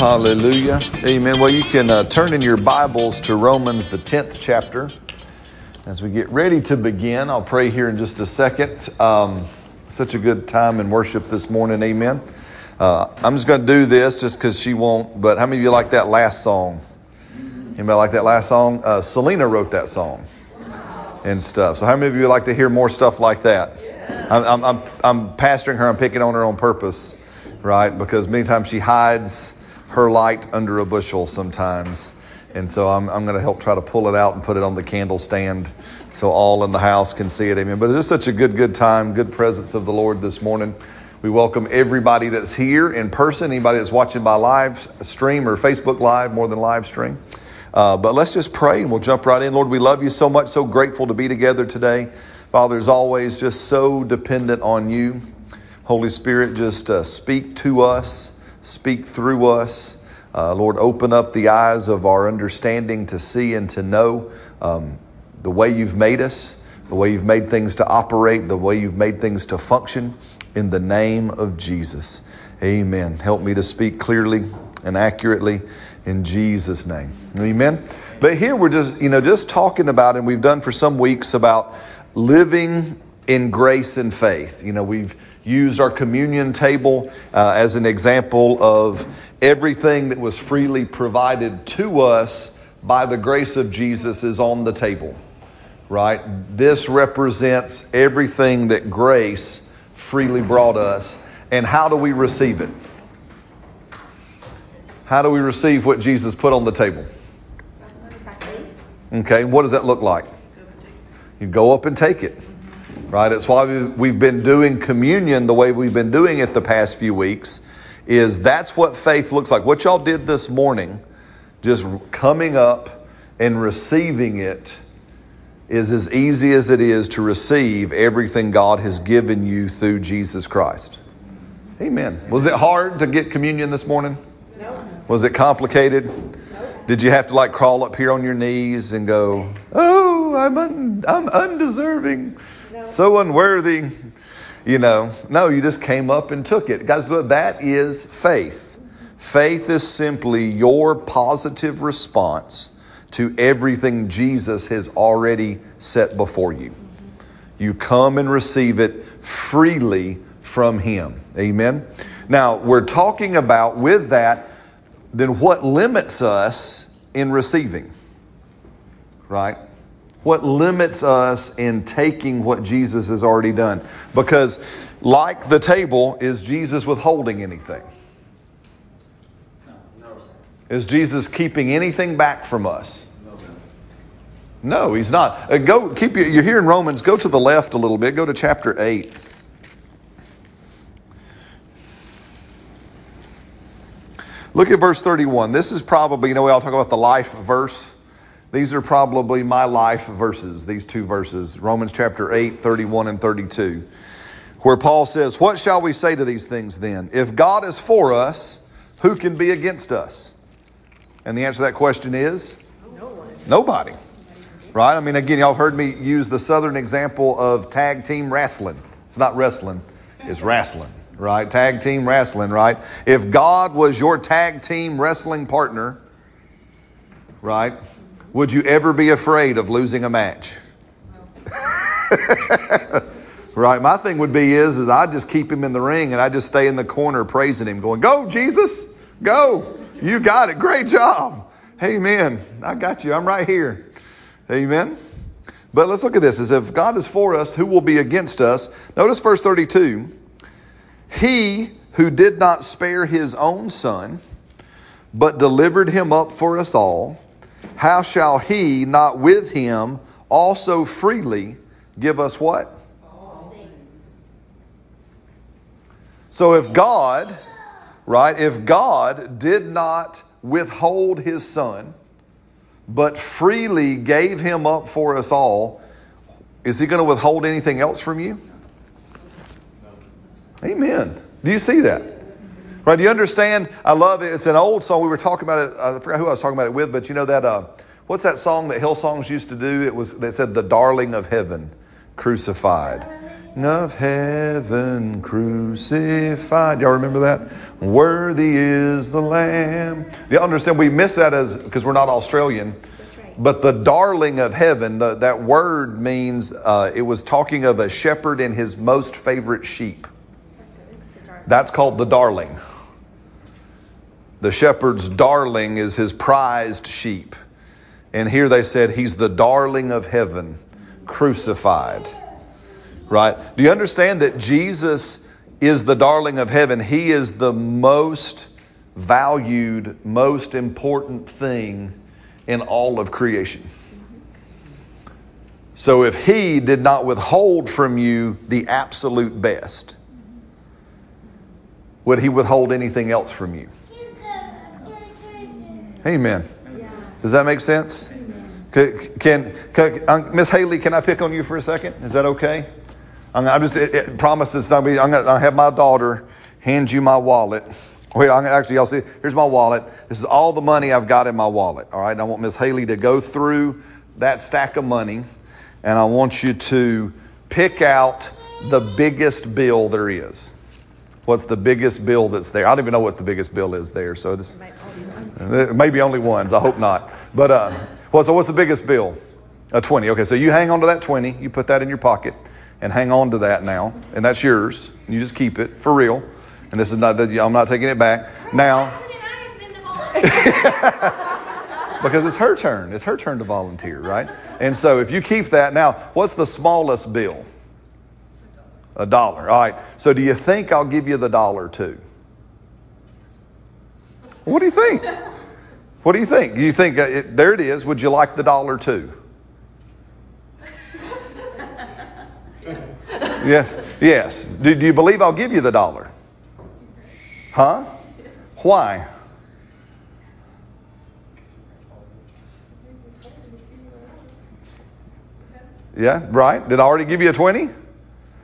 Hallelujah. Amen. Well, you can uh, turn in your Bibles to Romans, the 10th chapter. As we get ready to begin, I'll pray here in just a second. Um, such a good time in worship this morning. Amen. Uh, I'm just going to do this just because she won't, but how many of you like that last song? Anybody like that last song? Uh, Selena wrote that song and stuff. So, how many of you would like to hear more stuff like that? I'm, I'm, I'm, I'm pastoring her, I'm picking on her on purpose right? Because many times she hides her light under a bushel sometimes. And so I'm, I'm going to help try to pull it out and put it on the candle stand so all in the house can see it. Amen. But it's just such a good, good time, good presence of the Lord this morning. We welcome everybody that's here in person, anybody that's watching by live stream or Facebook Live, more than live stream. Uh, but let's just pray and we'll jump right in. Lord, we love you so much, so grateful to be together today. Father, as always, just so dependent on you. Holy Spirit, just uh, speak to us, speak through us. Uh, Lord, open up the eyes of our understanding to see and to know um, the way you've made us, the way you've made things to operate, the way you've made things to function in the name of Jesus. Amen. Help me to speak clearly and accurately in Jesus' name. Amen. But here we're just, you know, just talking about, and we've done for some weeks about living in grace and faith. You know, we've used our communion table uh, as an example of everything that was freely provided to us by the grace of Jesus is on the table, right? This represents everything that grace freely brought us. And how do we receive it? How do we receive what Jesus put on the table? Okay, what does that look like? You go up and take it right? It's why we've been doing communion the way we've been doing it the past few weeks. Is that's what faith looks like. What y'all did this morning, just coming up and receiving it, is as easy as it is to receive everything God has given you through Jesus Christ. Amen. Was it hard to get communion this morning? No. Was it complicated? No. Did you have to like crawl up here on your knees and go, "Oh, I'm un- I'm undeserving." So unworthy. You know, no, you just came up and took it. Guys, look, that is faith. Faith is simply your positive response to everything Jesus has already set before you. You come and receive it freely from Him. Amen. Now, we're talking about with that, then what limits us in receiving? Right? What limits us in taking what Jesus has already done? Because, like the table, is Jesus withholding anything? Is Jesus keeping anything back from us? No, he's not. Uh, go keep you're here in Romans. Go to the left a little bit. Go to chapter eight. Look at verse 31. This is probably, you know, we all talk about the life verse. These are probably my life verses, these two verses Romans chapter 8, 31 and 32, where Paul says, What shall we say to these things then? If God is for us, who can be against us? And the answer to that question is no nobody. Right? I mean, again, y'all heard me use the southern example of tag team wrestling. It's not wrestling, it's wrestling, right? Tag team wrestling, right? If God was your tag team wrestling partner, right? Would you ever be afraid of losing a match? right. My thing would be is is I just keep him in the ring and I just stay in the corner praising him, going, "Go Jesus, go! You got it. Great job. Amen. I got you. I'm right here. Amen." But let's look at this. As if God is for us, who will be against us? Notice verse 32. He who did not spare his own son, but delivered him up for us all how shall he not with him also freely give us what? So if God, right, if God did not withhold his son, but freely gave him up for us all, is he going to withhold anything else from you? Amen. Do you see that? Right? Do you understand? I love it. It's an old song. We were talking about it. I forgot who I was talking about it with, but you know that, uh, what's that song that Hillsongs used to do? It was, they said, The Darling of Heaven, Crucified. of heaven crucified. Y'all remember that? Worthy is the Lamb. Y'all understand? We miss that as because we're not Australian. That's right. But the darling of heaven, the, that word means uh, it was talking of a shepherd and his most favorite sheep. It's the dark. That's called the darling. The shepherd's darling is his prized sheep. And here they said, He's the darling of heaven, crucified. Right? Do you understand that Jesus is the darling of heaven? He is the most valued, most important thing in all of creation. So if He did not withhold from you the absolute best, would He withhold anything else from you? Amen. Does that make sense? Can, can, can Miss Haley? Can I pick on you for a second? Is that okay? I'm, I'm just it, it, promise it's not me. I'm gonna, I have my daughter hand you my wallet. Wait, I'm gonna, actually, y'all see. Here's my wallet. This is all the money I've got in my wallet. All right. I want Miss Haley to go through that stack of money, and I want you to pick out the biggest bill there is. What's the biggest bill that's there? I don't even know what the biggest bill is there. So this. Might all be ones. Uh, Maybe only ones. I hope not. But uh, well, so what's the biggest bill? A twenty. Okay, so you hang on to that twenty. You put that in your pocket and hang on to that now, and that's yours. You just keep it for real. And this is not that I'm not taking it back now because it's her turn. It's her turn to volunteer, right? And so if you keep that now, what's the smallest bill? A dollar. All right. So do you think I'll give you the dollar too? What do you think? What do you think? You think uh, there it is? Would you like the dollar too? yes. Yes. Do, do you believe I'll give you the dollar? Huh? Why? Yeah, right? Did I already give you a 20?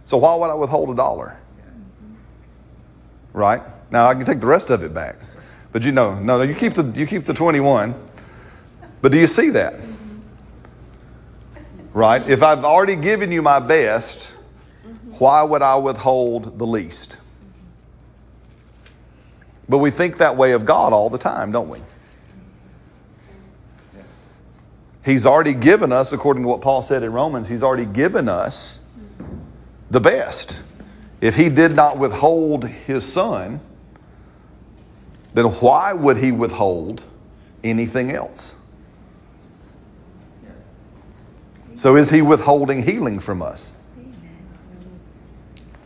So why would I withhold a dollar? Right? Now I can take the rest of it back. But you know, no, you keep the you keep the 21. But do you see that? Right? If I've already given you my best, why would I withhold the least? But we think that way of God all the time, don't we? He's already given us, according to what Paul said in Romans, he's already given us the best. If he did not withhold his son, then why would he withhold anything else? So is he withholding healing from us?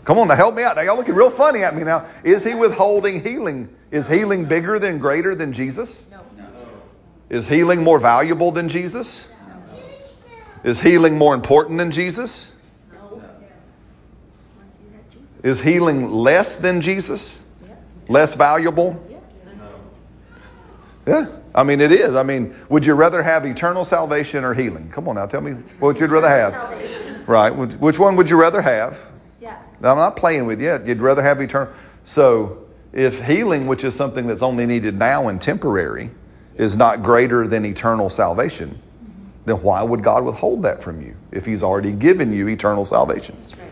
Come on, now help me out. Now y'all looking real funny at me now. Is he withholding healing? Is healing bigger than greater than Jesus? No. Is healing more valuable than Jesus? No. Is healing more important than Jesus? No. Is healing less than Jesus? Less valuable? Yeah. I mean, it is. I mean, would you rather have eternal salvation or healing? Come on now, tell me what you'd rather have. Salvation. Right. Which one would you rather have? Yeah. I'm not playing with you. You'd rather have eternal. So, if healing, which is something that's only needed now and temporary, is not greater than eternal salvation, then why would God withhold that from you if He's already given you eternal salvation? Right.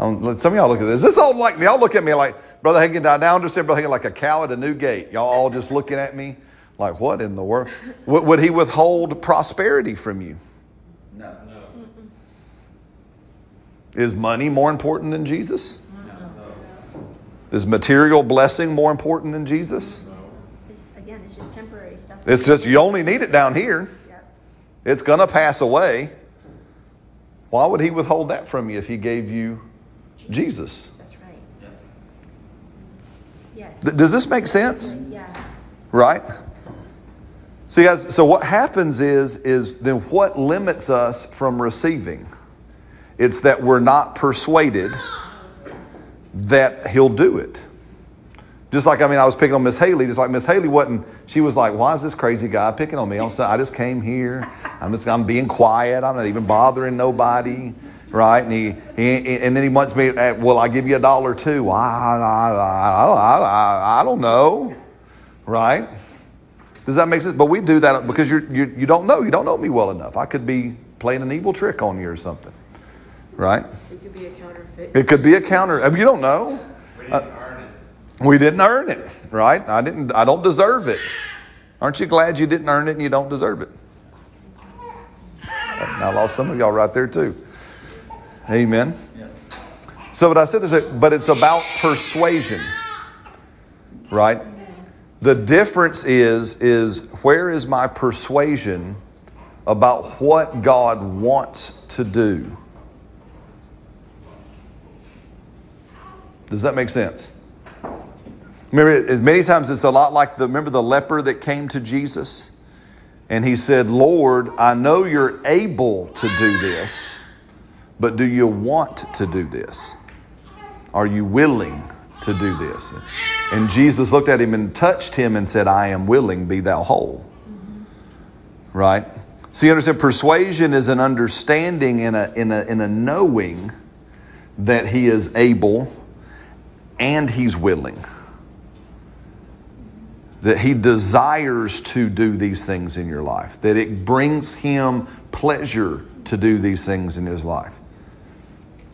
Um, some of y'all look at this. This all like y'all look at me like Brother Hagin. I now understand Brother Hagin like a cow at a new gate. Y'all all just looking at me like, what in the world? Would, would He withhold prosperity from you? No. No. Is money more important than Jesus? No. Is material blessing more important than Jesus? It's, again, it's just temporary stuff. It's just you only need it down here. Yep. It's going to pass away. Why would he withhold that from you if he gave you Jesus? That's right. Yes. Th- Does this make sense? yeah. Right? See guys, so what happens is is then what limits us from receiving? It's that we're not persuaded that he'll do it. Just like I mean, I was picking on Miss Haley. Just like Miss Haley wasn't. She was like, "Why is this crazy guy picking on me?" I'm I just came here. I'm just. I'm being quiet. I'm not even bothering nobody, right? And he, he and then he wants me. uh, Well, I give you a dollar too. I, I, I, I, I don't know, right? Does that make sense? But we do that because you're, you you don't know. You don't know me well enough. I could be playing an evil trick on you or something. right? It could be a counterfeit. It could be a counter. I mean, You don't know. Uh, We didn't earn it, right? I didn't. I don't deserve it. Aren't you glad you didn't earn it and you don't deserve it? And I lost some of y'all right there too. Amen. So, what I said but it's about persuasion, right? The difference is, is where is my persuasion about what God wants to do? Does that make sense? Remember, many times it's a lot like the remember the leper that came to Jesus, and he said, "Lord, I know you're able to do this, but do you want to do this? Are you willing to do this?" And Jesus looked at him and touched him and said, "I am willing. Be thou whole." Right. So you understand, persuasion is an understanding and a in a in a knowing that he is able and he's willing. That he desires to do these things in your life, that it brings him pleasure to do these things in his life.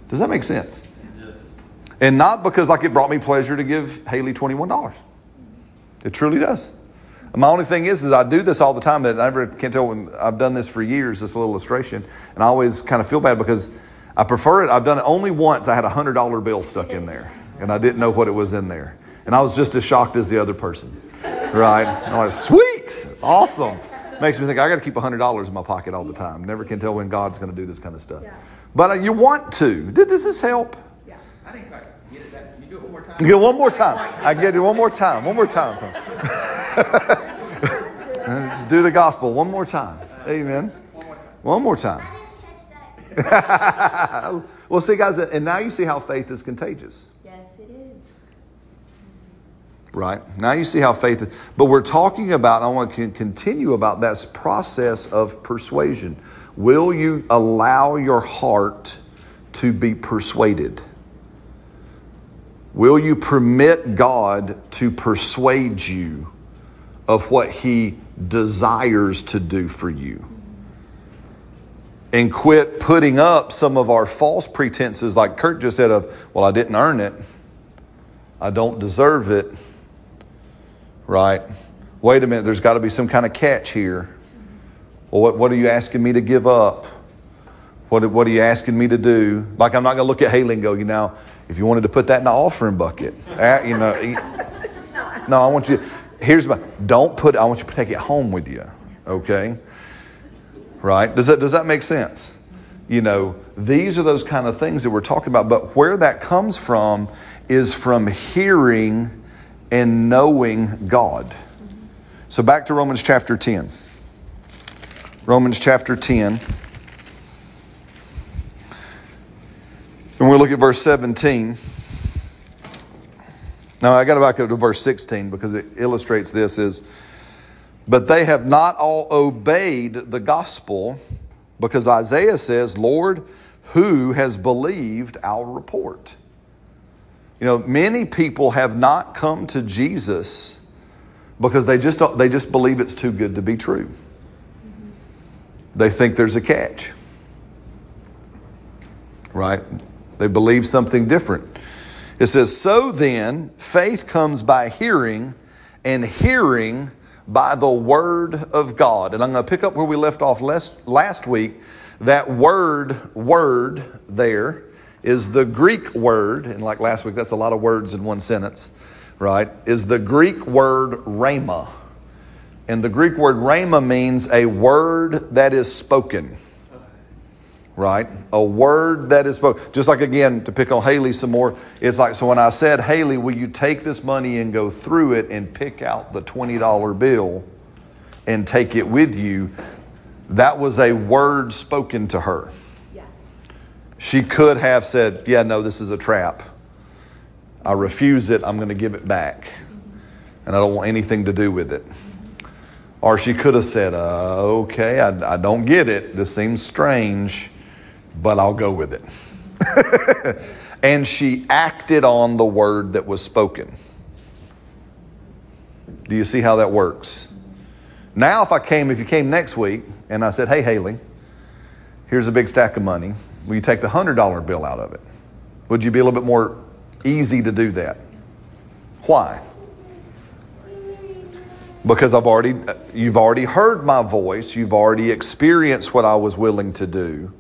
Does that make sense? And not because, like, it brought me pleasure to give Haley $21. It truly does. My only thing is, is I do this all the time. That I never can't tell when I've done this for years. This little illustration, and I always kind of feel bad because I prefer it. I've done it only once. I had a hundred dollar bill stuck in there, and I didn't know what it was in there, and I was just as shocked as the other person. Right? I'm like, sweet, awesome. Makes me think I got to keep a hundred dollars in my pocket all the time. Never can tell when God's going to do this kind of stuff. Yeah. But uh, you want to. Did does this help? Yeah. I didn't quite get it. That, can you do it one more time? Get it one more time. I get it one more time. One more time. Tom. Do the gospel one more time. Amen. One more time. One more time. Well, see, guys, and now you see how faith is contagious, Yes, it is. right? Now you see how faith is. But we're talking about, I want to continue about that process of persuasion. Will you allow your heart to be persuaded? Will you permit God to persuade you of what He desires to do for you? And quit putting up some of our false pretenses, like Kurt just said, of, well, I didn't earn it, I don't deserve it, right? Wait a minute, there's got to be some kind of catch here. Well, what, what are you asking me to give up? What, what are you asking me to do? Like, I'm not going to look at Haley and go, you know, if you wanted to put that in the offering bucket, uh, you know, no, I want you, here's my, don't put, I want you to take it home with you, okay? Right? Does that, does that make sense? You know, these are those kind of things that we're talking about, but where that comes from is from hearing and knowing God. So back to Romans chapter 10. Romans chapter 10. And we'll look at verse 17. Now I got to back up to verse 16 because it illustrates this is but they have not all obeyed the gospel because Isaiah says, "Lord, who has believed our report?" You know, many people have not come to Jesus because they just they just believe it's too good to be true. They think there's a catch. Right? They believe something different. It says, So then, faith comes by hearing, and hearing by the word of God. And I'm going to pick up where we left off last, last week. That word, word there, is the Greek word, and like last week, that's a lot of words in one sentence, right? Is the Greek word rhema. And the Greek word rhema means a word that is spoken right? A word that is spoken. Just like again, to pick on Haley some more, it's like, so when I said, Haley, will you take this money and go through it and pick out the $20 bill and take it with you? That was a word spoken to her. Yeah. She could have said, Yeah, no, this is a trap. I refuse it. I'm going to give it back. And I don't want anything to do with it. Or she could have said, uh, Okay, I, I don't get it. This seems strange, but I'll go with it. and she acted on the word that was spoken. Do you see how that works? Now, if I came, if you came next week and I said, Hey, Haley, here's a big stack of money. Will you take the $100 bill out of it? Would you be a little bit more easy to do that? Why? Because I've already, you've already heard my voice, you've already experienced what I was willing to do.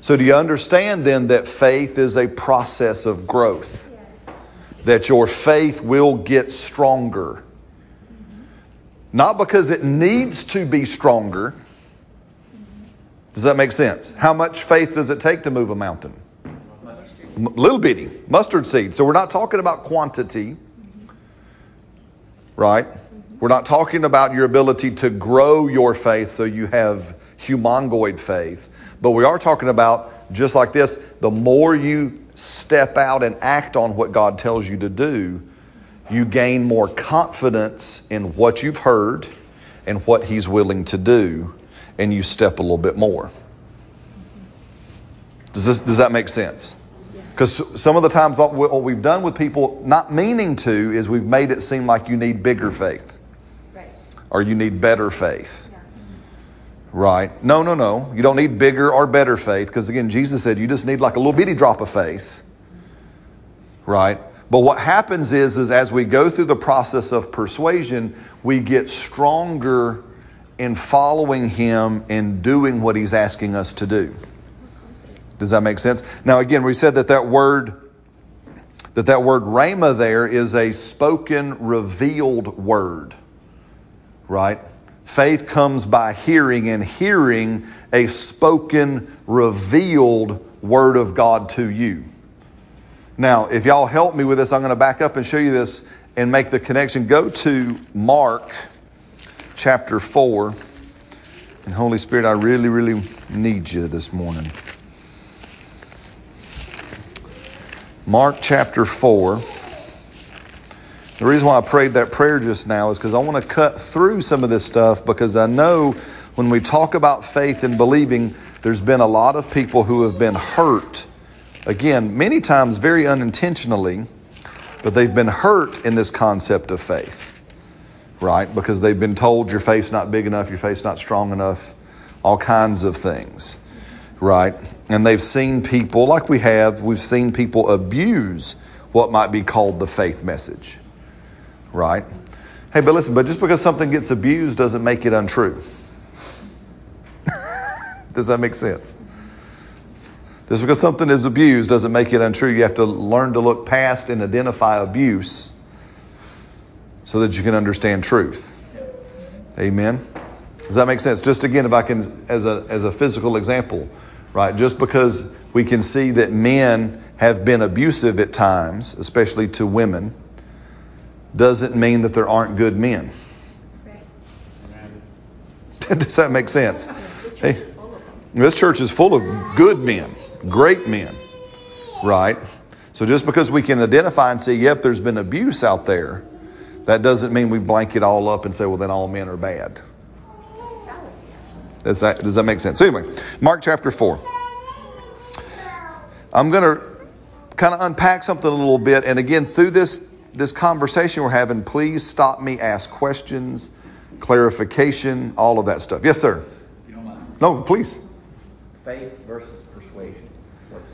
So, do you understand then that faith is a process of growth? Yes. That your faith will get stronger. Not because it needs to be stronger. Does that make sense? How much faith does it take to move a mountain? M- little bitty, mustard seed. So, we're not talking about quantity, mm-hmm. right? We're not talking about your ability to grow your faith so you have humongoid faith, but we are talking about just like this the more you step out and act on what God tells you to do, you gain more confidence in what you've heard and what He's willing to do, and you step a little bit more. Does, this, does that make sense? Because some of the times, what we- what we've done with people, not meaning to, is we've made it seem like you need bigger faith. Or you need better faith. Right? No, no, no. You don't need bigger or better faith because, again, Jesus said you just need like a little bitty drop of faith. Right? But what happens is, is as we go through the process of persuasion, we get stronger in following Him and doing what He's asking us to do. Does that make sense? Now, again, we said that that word, that that word rhema there is a spoken, revealed word right? Faith comes by hearing, and hearing a spoken, revealed word of God to you. Now, if y'all help me with this, I'm going to back up and show you this and make the connection. Go to Mark chapter 4. And Holy Spirit, I really, really need you this morning. Mark chapter 4. The reason why I prayed that prayer just now is because I want to cut through some of this stuff because I know when we talk about faith and believing, there's been a lot of people who have been hurt. Again, many times very unintentionally, but they've been hurt in this concept of faith, right? Because they've been told your faith's not big enough, your faith's not strong enough, all kinds of things, right? And they've seen people, like we have, we've seen people abuse what might be called the faith message right? Hey, but listen, but just because something gets abused doesn't make it untrue. Does that make sense? Just because something is abused doesn't make it untrue. You have to learn to look past and identify abuse so that you can understand truth. Amen. Does that make sense? Just again, if I can, as a, as a physical example, right? Just because we can see that men have been abusive at times, especially to women, doesn't mean that there aren't good men. Does that make sense? Hey. This church is full of good men, great men, right? So just because we can identify and say, yep, there's been abuse out there, that doesn't mean we blanket all up and say, well, then all men are bad. Does that, does that make sense? So, anyway, Mark chapter 4. I'm going to kind of unpack something a little bit. And again, through this, this conversation we're having, please stop me, ask questions, clarification, all of that stuff. Yes, sir. If you don't mind. No, please. Faith versus persuasion. What's,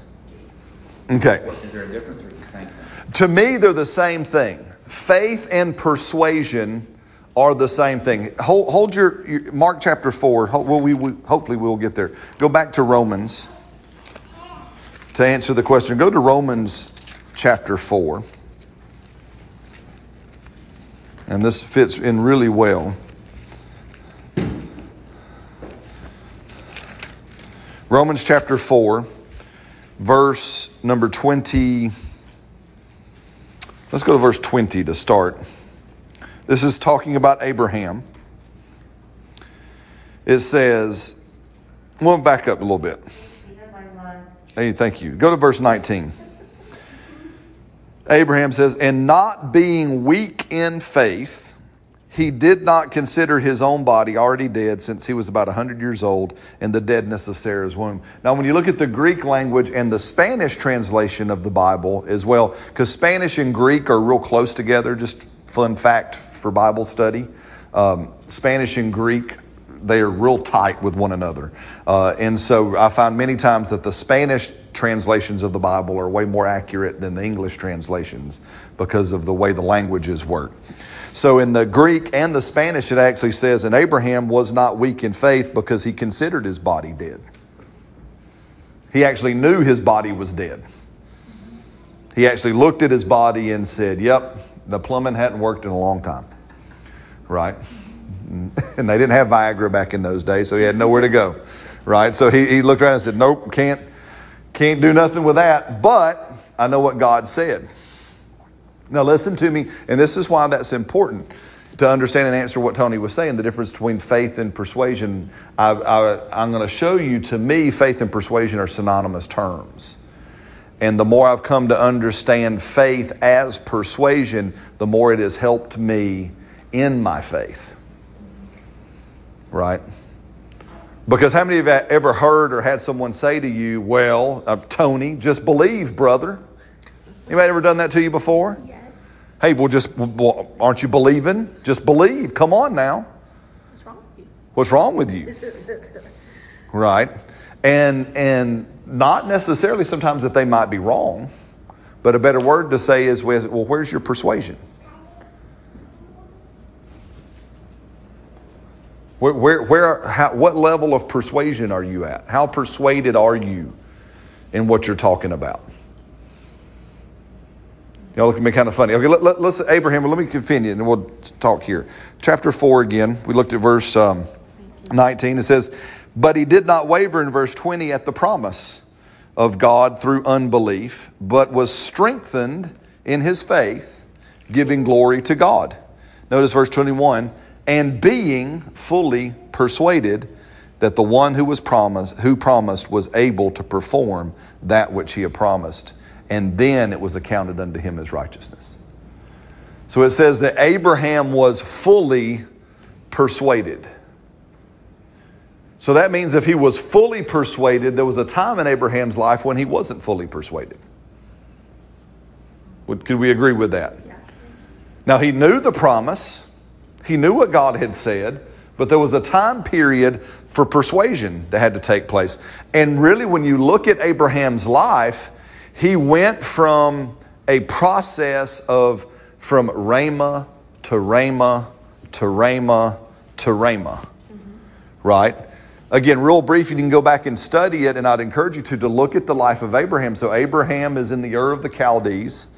Okay. what, is there a difference or is it the same thing? To me, they're the same thing. Faith and persuasion are the same thing. Hold, hold your, your Mark chapter four. Ho- Well, we, we hopefully we'll get there. Go back to Romans to answer the question. Go to Romans chapter four, and this fits in really well. Romans chapter four, verse number twenty. Let's go to verse 20 to start. This is talking about Abraham. It says, we'll back up a little bit. Hey, thank you. Go to verse 19. Abraham says, And not being weak in faith, he did not consider his own body already dead since he was about 100 years old and the deadness of Sarah's womb. Now, when you look at the Greek language and the Spanish translation of the Bible as well, because Spanish and Greek are real close together, just fun fact for Bible study. Um, Spanish and Greek they are real tight with one another. Uh, and so I find many times that the Spanish translations of the Bible are way more accurate than the English translations because of the way the languages work. So in the Greek and the Spanish, it actually says, And Abraham was not weak in faith because he considered his body dead. He actually knew his body was dead. He actually looked at his body and said, Yep, the plumbing hadn't worked in a long time. Right? And they didn't have Viagra back in those days, so he had nowhere to go. Right? So he, he looked around and said, Nope, can't, can't do nothing with that. But I know what God said. Now, listen to me, and this is why that's important to understand and answer what Tony was saying the difference between faith and persuasion. I, I, I'm going to show you, to me, faith and persuasion are synonymous terms. And the more I've come to understand faith as persuasion, the more it has helped me in my faith. Right? Because how many of you have ever heard or had someone say to you, Well, uh, Tony, just believe, brother? Anybody ever done that to you before? Yes. Hey, well, just well, aren't you believing? Just believe. Come on now. What's wrong with you? What's wrong with you? right? And and not necessarily sometimes that they might be wrong, but a better word to say is, well, where's your persuasion? Where, where, where how, what level of persuasion are you at? How persuaded are you in what you're talking about? Y'all look at me kind of funny. Okay, let, let, us Abraham. Let me continue, and we'll talk here. Chapter four again. We looked at verse um, 19. It says, "But he did not waver in verse 20 at the promise of God through unbelief, but was strengthened in his faith, giving glory to God." Notice verse 21. And being fully persuaded that the one who was promised, who promised, was able to perform that which he had promised and then it was accounted unto him as righteousness. So it says that Abraham was fully persuaded. So that means if he was fully persuaded, there was a time in Abraham's life when he wasn't fully persuaded. Would, could we agree with that? Yeah. Now he knew the promise, he knew what God had said, but there was a time period for persuasion that had to take place. And really, when you look at Abraham's life, he went from a process of from Rhema to Rhema to Rhema to Rhema. Mm-hmm. Right? Again, real brief, you can go back and study it, and I'd encourage you to, to look at the life of Abraham. So, Abraham is in the Ur of the Chaldees.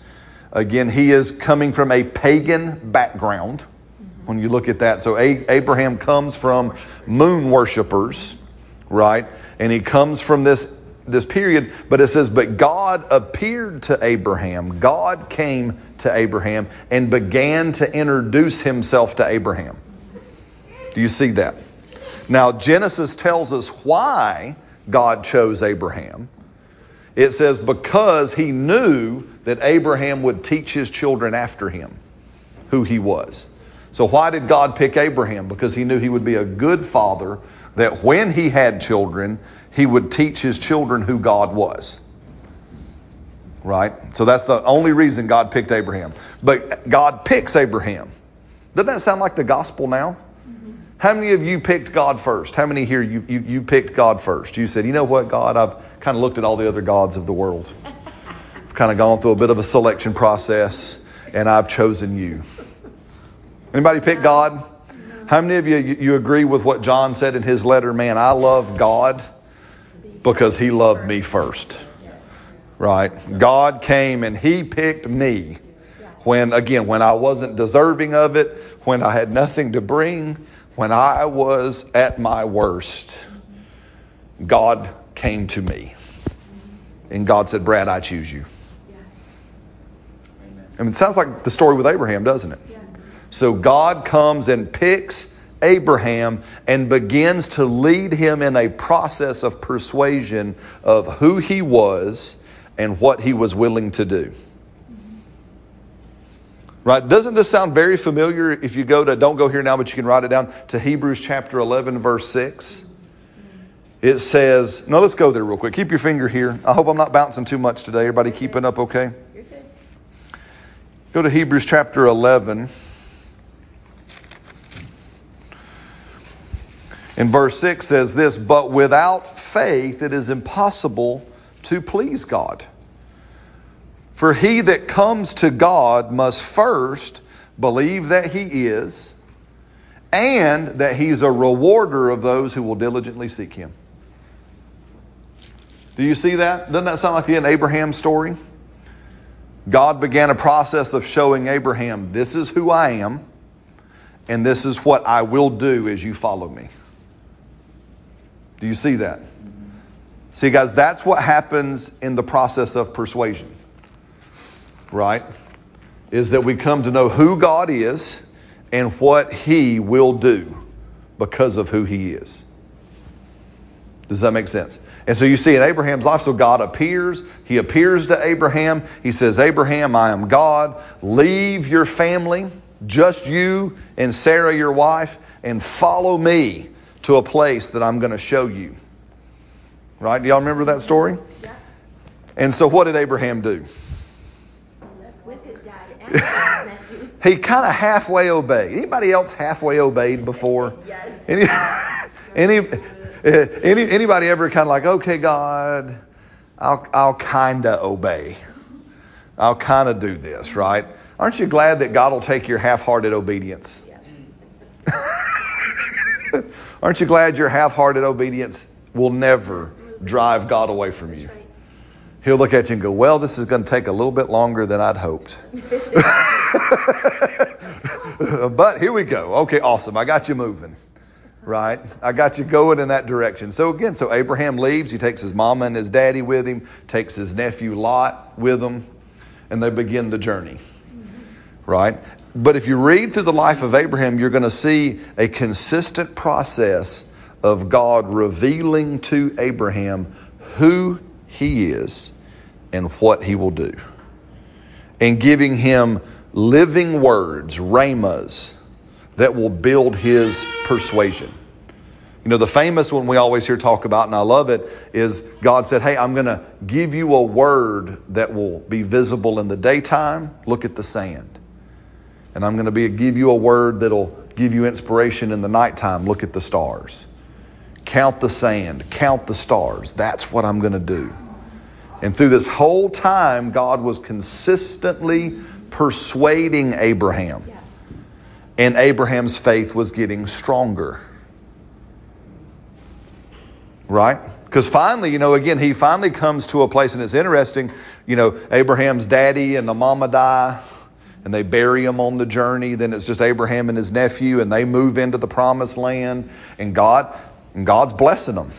Again, he is coming from a pagan background. When you look at that. So, a- Abraham comes from moon worshippers, right? And he comes from this this period, but it says, But God appeared to Abraham. God came to Abraham and began to introduce himself to Abraham. Do you see that? Now, Genesis tells us why God chose Abraham. It says, Because he knew that Abraham would teach his children after him who he was. So, why did God pick Abraham? Because he knew he would be a good father, that when he had children, he would teach his children who God was. Right? So that's the only reason God picked Abraham. But God picks Abraham. Doesn't that sound like the gospel now? How many of you picked God first? How many here you, you, you picked God first? You said, you know what, God, I've kind of looked at all the other gods of the world. I've kind of gone through a bit of a selection process, and I've chosen you. Anybody pick God? How many of you, you, agree with what John said in his letter? Man, I love God because he loved me first. Right? God came and he picked me when, again, when I wasn't deserving of it, when I had nothing to bring, when I was at my worst. God came to me. And God said, Brad, I choose you. I mean, it sounds like the story with Abraham, doesn't it? So God comes and picks Abraham and begins to lead him in a process of persuasion of who he was and what he was willing to do. Right? Doesn't this sound very familiar if you go to, don't go here now, but you can write it down, to Hebrews chapter 11, verse 6? It says, no, let's go there real quick. Keep your finger here. I hope I'm not bouncing too much today. Everybody keeping up okay? Go to Hebrews chapter 11. In verse 6 says this, but without faith it is impossible to please God. For he that comes to God must first believe that he is, and that he's a rewarder of those who will diligently seek him. Do you see that? Doesn't that sound like an Abraham story? God began a process of showing Abraham, this is who I am, and this is what I will do as you follow me. Do you see that? See, guys, that's what happens in the process of persuasion, right? Is that we come to know who God is and what He will do because of who He is. Does that make sense? And so you see in Abraham's life, so God appears. He appears to Abraham. He says, Abraham, I am God. Leave your family, just you and Sarah, your wife, and follow me to a place that I'm going to show you. Right? Do y'all remember that story? Yeah. And so what did Abraham do? He with his dad and his nephew. He kind of halfway obeyed. Anybody else halfway obeyed before? Yes. Any, any, eh, any, anybody ever kind of like, okay, God, I'll, I'll kind of obey. I'll kind of do this, right? Aren't you glad that God will take your half hearted obedience? Aren't you glad your half hearted obedience will never drive God away from you? He'll look at you and go, Well, this is going to take a little bit longer than I'd hoped. but here we go. Okay, awesome. I got you moving. Right? I got you going in that direction. So again, so Abraham leaves. He takes his mama and his daddy with him, takes his nephew Lot with him, and they begin the journey. Right? But if you read through the life of Abraham, you're going to see a consistent process of God revealing to Abraham who he is and what he will do and giving him living words, rhemas, that will build his persuasion. You know, the famous one we always hear talk about, and I love it, is God said, Hey, I'm going to give you a word that will be visible in the daytime. Look at the sand. And I'm going to be, give you a word that'll give you inspiration in the nighttime. Look at the stars. Count the sand, count the stars. That's what I'm going to do. And through this whole time, God was consistently persuading Abraham. And Abraham's faith was getting stronger. Right? Because finally, you know, again, he finally comes to a place, and it's interesting. You know, Abraham's daddy and the mama die, and they bury him on the journey. Then it's just Abraham and his nephew, and they move into the promised land, and God, and God's blessing them.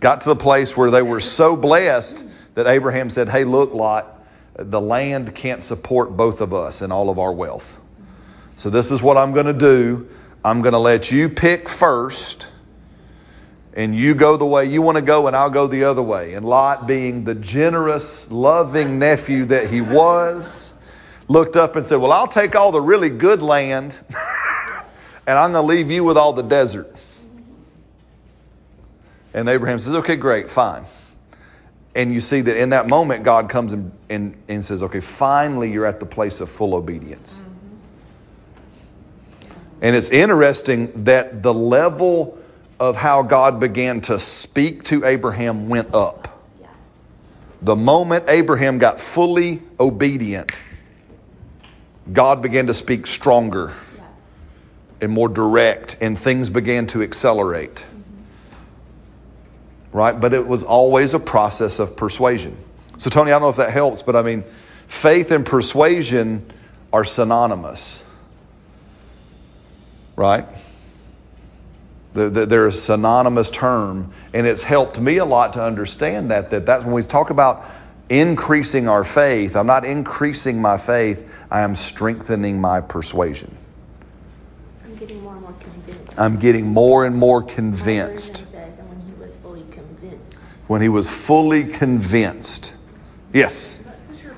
Got to the place where they were so blessed that Abraham said, Hey, look, Lot, the land can't support both of us and all of our wealth. So, this is what I'm going to do. I'm going to let you pick first, and you go the way you want to go, and I'll go the other way. And Lot, being the generous, loving nephew that he was, looked up and said, Well, I'll take all the really good land, and I'm going to leave you with all the desert. And Abraham says, Okay, great, fine. And you see that in that moment, God comes and, and, and says, Okay, finally, you're at the place of full obedience. Mm-hmm. And it's interesting that the level of how God began to speak to Abraham went up. Yeah. The moment Abraham got fully obedient, God began to speak stronger and more direct, and things began to accelerate. Mm-hmm. Right? But it was always a process of persuasion. So, Tony, I don't know if that helps, but I mean, faith and persuasion are synonymous. Right? The- the- They're a synonymous term, and it's helped me a lot to understand that. That that's when we talk about increasing our faith. I'm not increasing my faith. I am strengthening my persuasion. I'm getting more and more convinced. I'm getting more and more convinced. version says, and when he was fully convinced. When he was fully convinced. Yes. Because you're,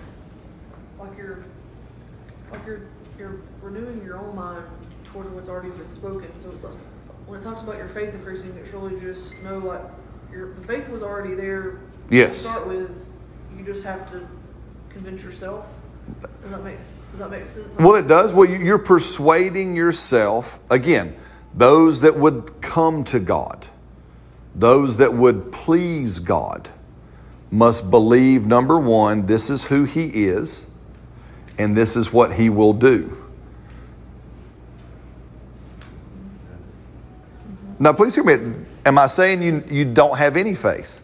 like you're, like you're, you're renewing your own mind toward what's already been spoken. So it's like when it talks about your faith increasing, it's really just know like your the faith was already there. Yes. To start with, you just have to convince yourself. Does that make Does that make sense? Well, it does. Well, you- you're persuading yourself. Again, those that would come to God, those that would please God, must believe number one, this is who He is, and this is what He will do. Now, please hear me. Am I saying you, you don't have any faith?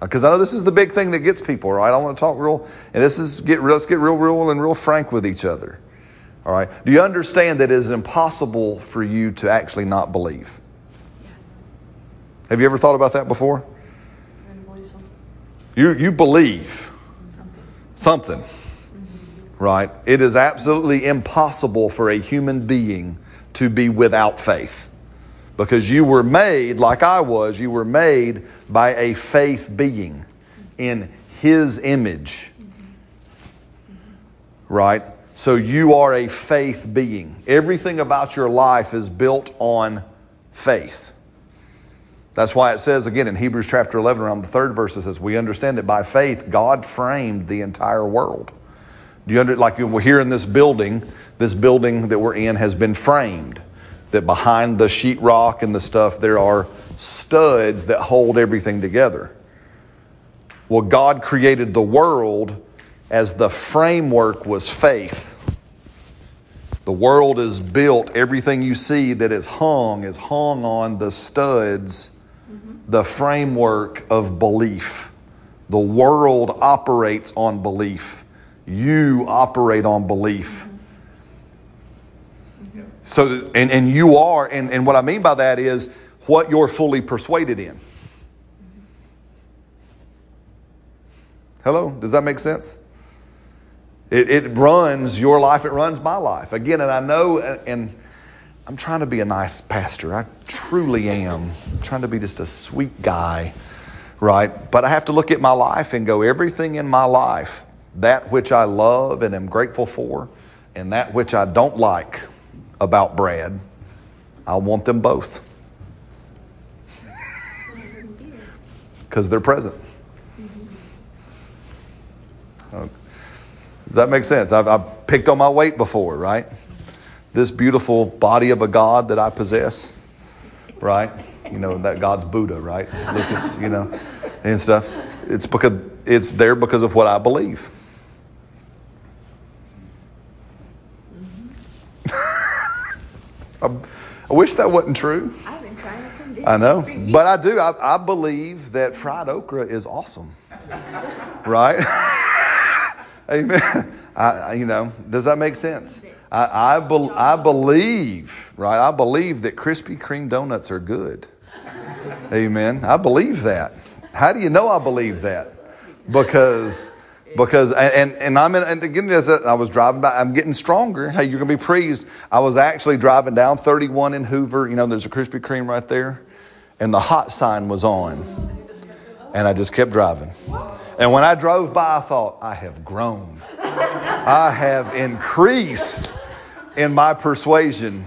Because I know this is the big thing that gets people, right? I want to talk real, and this is get let's get real, real, and real frank with each other. All right. Do you understand that it is impossible for you to actually not believe? Have you ever thought about that before? You you believe Something. something, right? It is absolutely impossible for a human being to be without faith. Because you were made, like I was, you were made by a faith being in His image. Right? So you are a faith being. Everything about your life is built on faith. That's why it says again in Hebrews chapter 11, around the third verse, it says, We understand that by faith God framed the entire world. Do you under, like we're here in this building, this building that we're in has been framed. That behind the sheetrock and the stuff, there are studs that hold everything together. Well, God created the world as the framework was faith. The world is built, everything you see that is hung is hung on the studs, mm-hmm. the framework of belief. The world operates on belief. You operate on belief. So, and, and you are, and, and what I mean by that is what you're fully persuaded in. Hello? Does that make sense? It, it runs your life, it runs my life. Again, and I know, and I'm trying to be a nice pastor. I truly am. I'm trying to be just a sweet guy, right? But I have to look at my life and go, everything in my life, that which I love and am grateful for, and that which I don't like about Brad, I want them both. Because they're present. Does that make sense? I've, I've picked on my weight before, right? This beautiful body of a God that I possess, right? You know, that God's Buddha, right? At, you know, and stuff. It's because it's there because of what I believe. I, I wish that wasn't true. I've been trying to convince I know, you but I do. I, I believe that fried okra is awesome, right? Amen. I, you know, does that make sense? I, I, bel I believe, right? I believe that Krispy Kreme donuts are good. Amen. I believe that. How do you know I believe that? Because, because, and and I'm in, and again, as I was driving by, I'm getting stronger. Hey, you're gonna be pleased. I was actually driving down 31 in Hoover. You know, there's a Krispy Kreme right there, and the hot sign was on, and I just kept driving. And when I drove by, I thought, I have grown. I have increased in my persuasion.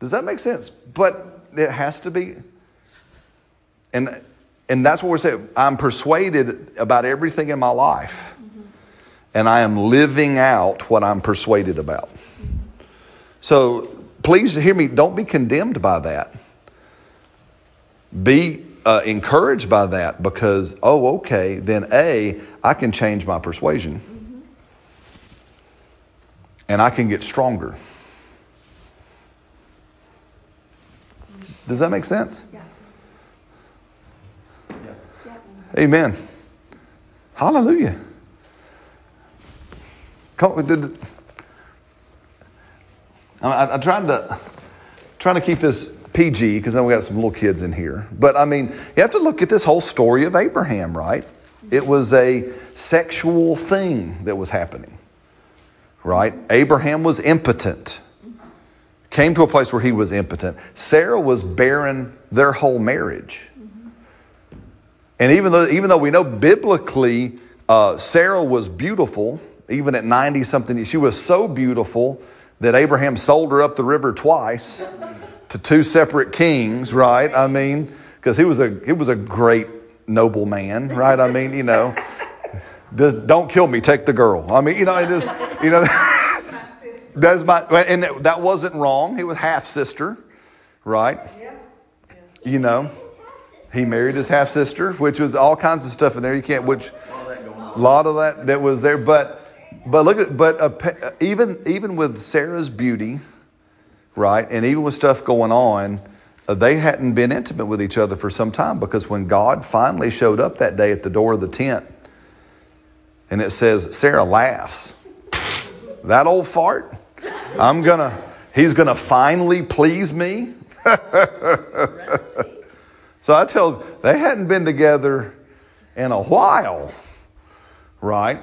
Does that make sense? But it has to be. And, and that's what we're saying. I'm persuaded about everything in my life. And I am living out what I'm persuaded about. So please hear me. Don't be condemned by that. Be uh, encouraged by that because, oh, okay, then A, I can change my persuasion and I can get stronger. Does that make sense? Yeah. Yeah. Yeah. Amen. Hallelujah. I, I'm trying to trying to keep this PG because then we got some little kids in here. But I mean, you have to look at this whole story of Abraham, right? It was a sexual thing that was happening, right? Abraham was impotent. Came to a place where he was impotent. Sarah was barren their whole marriage. And even though, even though we know biblically uh, Sarah was beautiful, even at 90 something, she was so beautiful that Abraham sold her up the river twice to two separate kings, right? I mean, because he was a he was a great noble man, right? I mean, you know, don't kill me, take the girl. I mean, you know, it is, you know. That's my, and that wasn't wrong. He was half sister, right? Yeah. You know, he married his half sister, which was all kinds of stuff in there. You can't, which a lot of that that was there. But, but look at, but uh, even even with Sarah's beauty, right, and even with stuff going on, uh, they hadn't been intimate with each other for some time because when God finally showed up that day at the door of the tent, and it says Sarah laughs, that old fart, I'm gonna, he's gonna finally please me. So I tell they hadn't been together in a while, right?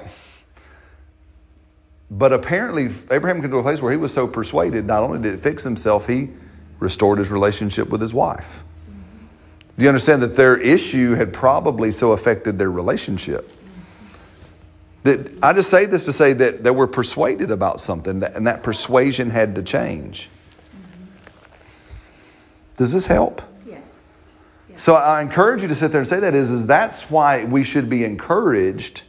But apparently, Abraham came to a place where he was so persuaded, not only did it fix himself, he restored his relationship with his wife. Do you understand that their issue had probably so affected their relationship? That I just say this to say that they were persuaded about something, that, and that persuasion had to change. Does this help? So I encourage you to sit there and say that is, is that's why we should be encouraged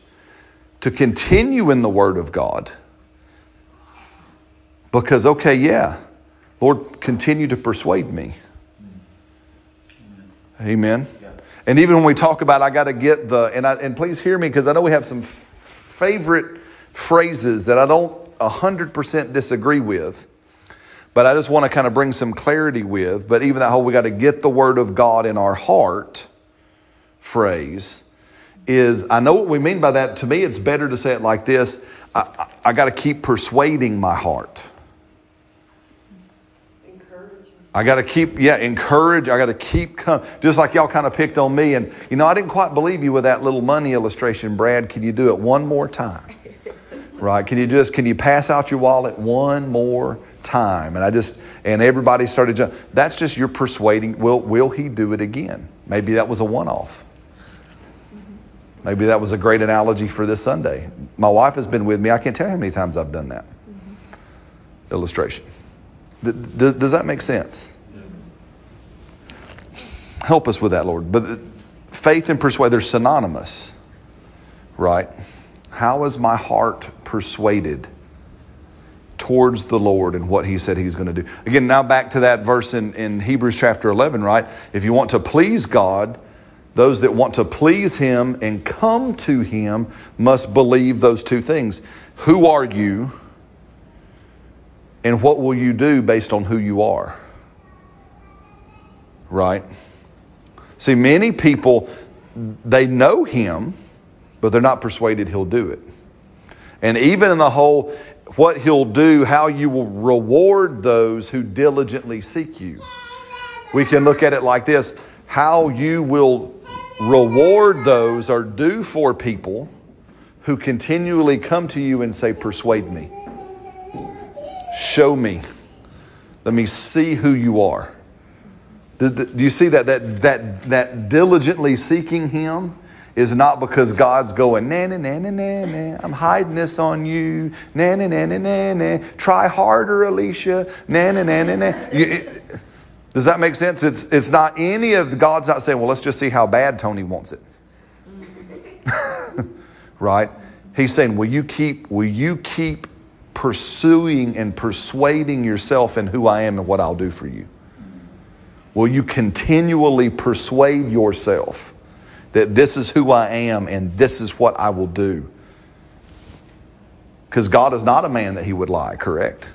to continue in the Word of God. Because, okay, yeah, Lord, continue to persuade me. Amen. And even when we talk about, I got to get the, and, I, and please hear me because I know we have some f- favorite phrases that I don't 100% disagree with. But I just want to kind of bring some clarity with. But even that whole we got to get the word of God in our heart phrase is I know what we mean by that. To me, it's better to say it like this I, I, I got to keep persuading my heart. I got to keep, yeah, encourage. I got to keep, com- just like y'all kind of picked on me. And, you know, I didn't quite believe you with that little money illustration, Brad. Can you do it one more time? Right? Can you just, can you pass out your wallet one more time? And I just, and everybody started jumping. That's just your persuading. Will, will he do it again? Maybe that was a one off. Maybe that was a great analogy for this Sunday. My wife has been with me. I can't tell you how many times I've done that illustration. D- does, does that make sense? Help us with that, Lord. But uh, faith and persuade, they're synonymous, right? How is my heart persuaded towards the Lord and what He said He's going to do? Again, now back to that verse in, in Hebrews chapter 11, right? If you want to please God, those that want to please Him and come to Him must believe those two things. Who are you? And what will you do based on who you are? Right? See, many people, they know him, but they're not persuaded he'll do it. And even in the whole, what he'll do, how you will reward those who diligently seek you. We can look at it like this how you will reward those or do for people who continually come to you and say, Persuade me. Show me. Let me see who you are. Do, you see that, that, that, that diligently seeking Him is not because God's going, na na na na na na, I'm hiding this on you, na na na na na na, try harder, Alicia, na na na na na. Does that make sense? It's, it's not any of, God's not saying, well, let's just see how bad Tony wants it. right? He's saying, will you keep, will you keep pursuing and persuading yourself in who I am and what I'll do for you? Will you continually persuade yourself that this is who I am and this is what I will do? Because God is not a man that he would lie, correct?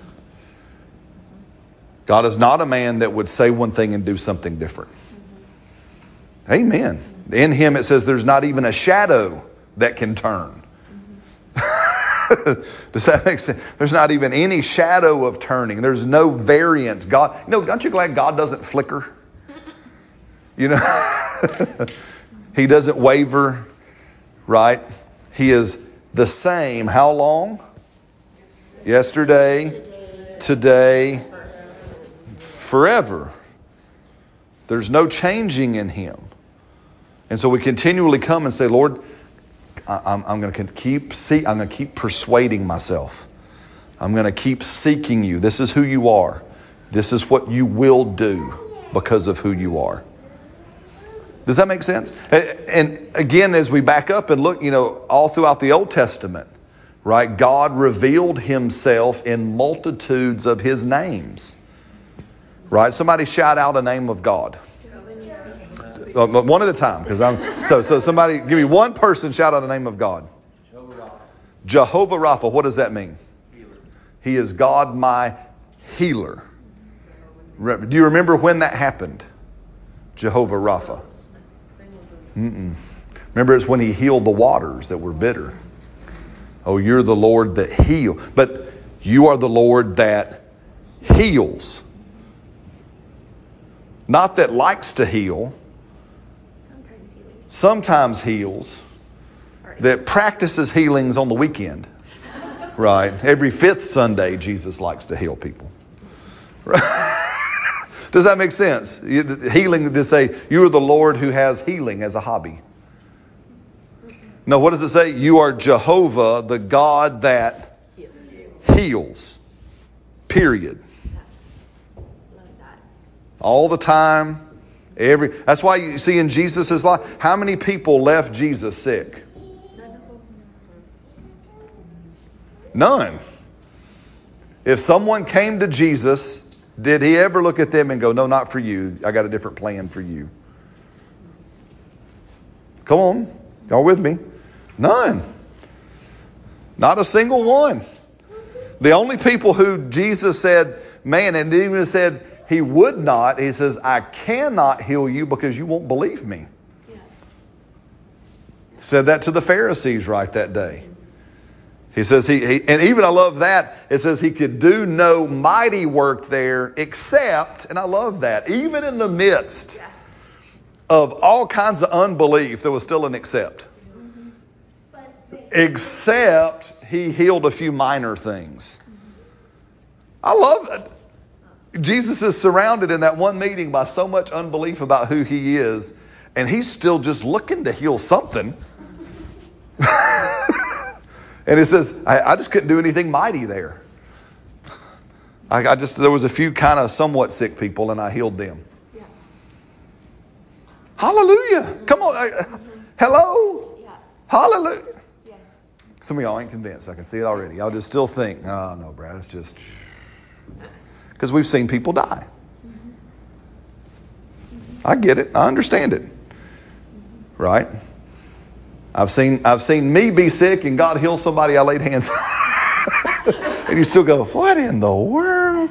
God is not a man that would say one thing and do something different. Amen. In him it says there's not even a shadow that can turn. Does that make sense? There's not even any shadow of turning. There's no variance. God, you know, aren't you glad God doesn't flicker? You know, He doesn't waver, right? He is the same. How long? Yesterday, today, forever. There's no changing in Him. And so we continually come and say, Lord, I'm, I'm going to keep see, I'm going to keep persuading myself. I'm going to keep seeking you. This is who you are. This is what you will do because of who you are. Does that make sense? And again, as we back up and look, you know, all throughout the Old Testament, right? God revealed himself in multitudes of his names, right? Somebody shout out a name of God. One at a time, because I'm so so. Somebody give me one person shout out the name of God. Jehovah Rapha. What does that mean? He is God, my healer. Do you remember when that happened? Jehovah Rapha. Remember, it's when he healed the waters that were bitter. Oh, you're the Lord that heal, but you are the Lord that heals. Not that likes to heal, Sometimes he sometimes heals, that practices healings on the weekend. Right? Every fifth Sunday, Jesus likes to heal people. Does that make sense? Healing to say, You are the Lord who has healing as a hobby. No, what does it say? You are Jehovah, the God that heals. Period. All the time. Every that's why you see in Jesus' life, how many people left Jesus sick? None. If someone came to Jesus, did he ever look at them and go, No, not for you. I got a different plan for you? Come on. Y'all with me? None. Not a single one. The only people who Jesus said, Man, and even said he would not, he says, I cannot heal you because you won't believe me. Yeah. Said that to the Pharisees right that day. He says he, he, and even I love that. It says he could do no mighty work there except, and I love that, even in the midst of all kinds of unbelief, there was still an except. Except he healed a few minor things. I love it. Jesus is surrounded in that one meeting by so much unbelief about who he is, and he's still just looking to heal something. and it says, I, I just couldn't do anything mighty there. I, I just, there was a few kind of somewhat sick people, and I healed them. yeah. Hallelujah. Come on. I- hello. Yeah. Hallelujah. Yes. Some of y'all ain't convinced. I can see it already. Y'all just still think, oh, no, Brad, it's just. Because we've seen people die. Mm-hmm. I get it. I understand it. Right? I've seen, I've seen me be sick and God heal somebody I laid hands on. and you still go, what in the world?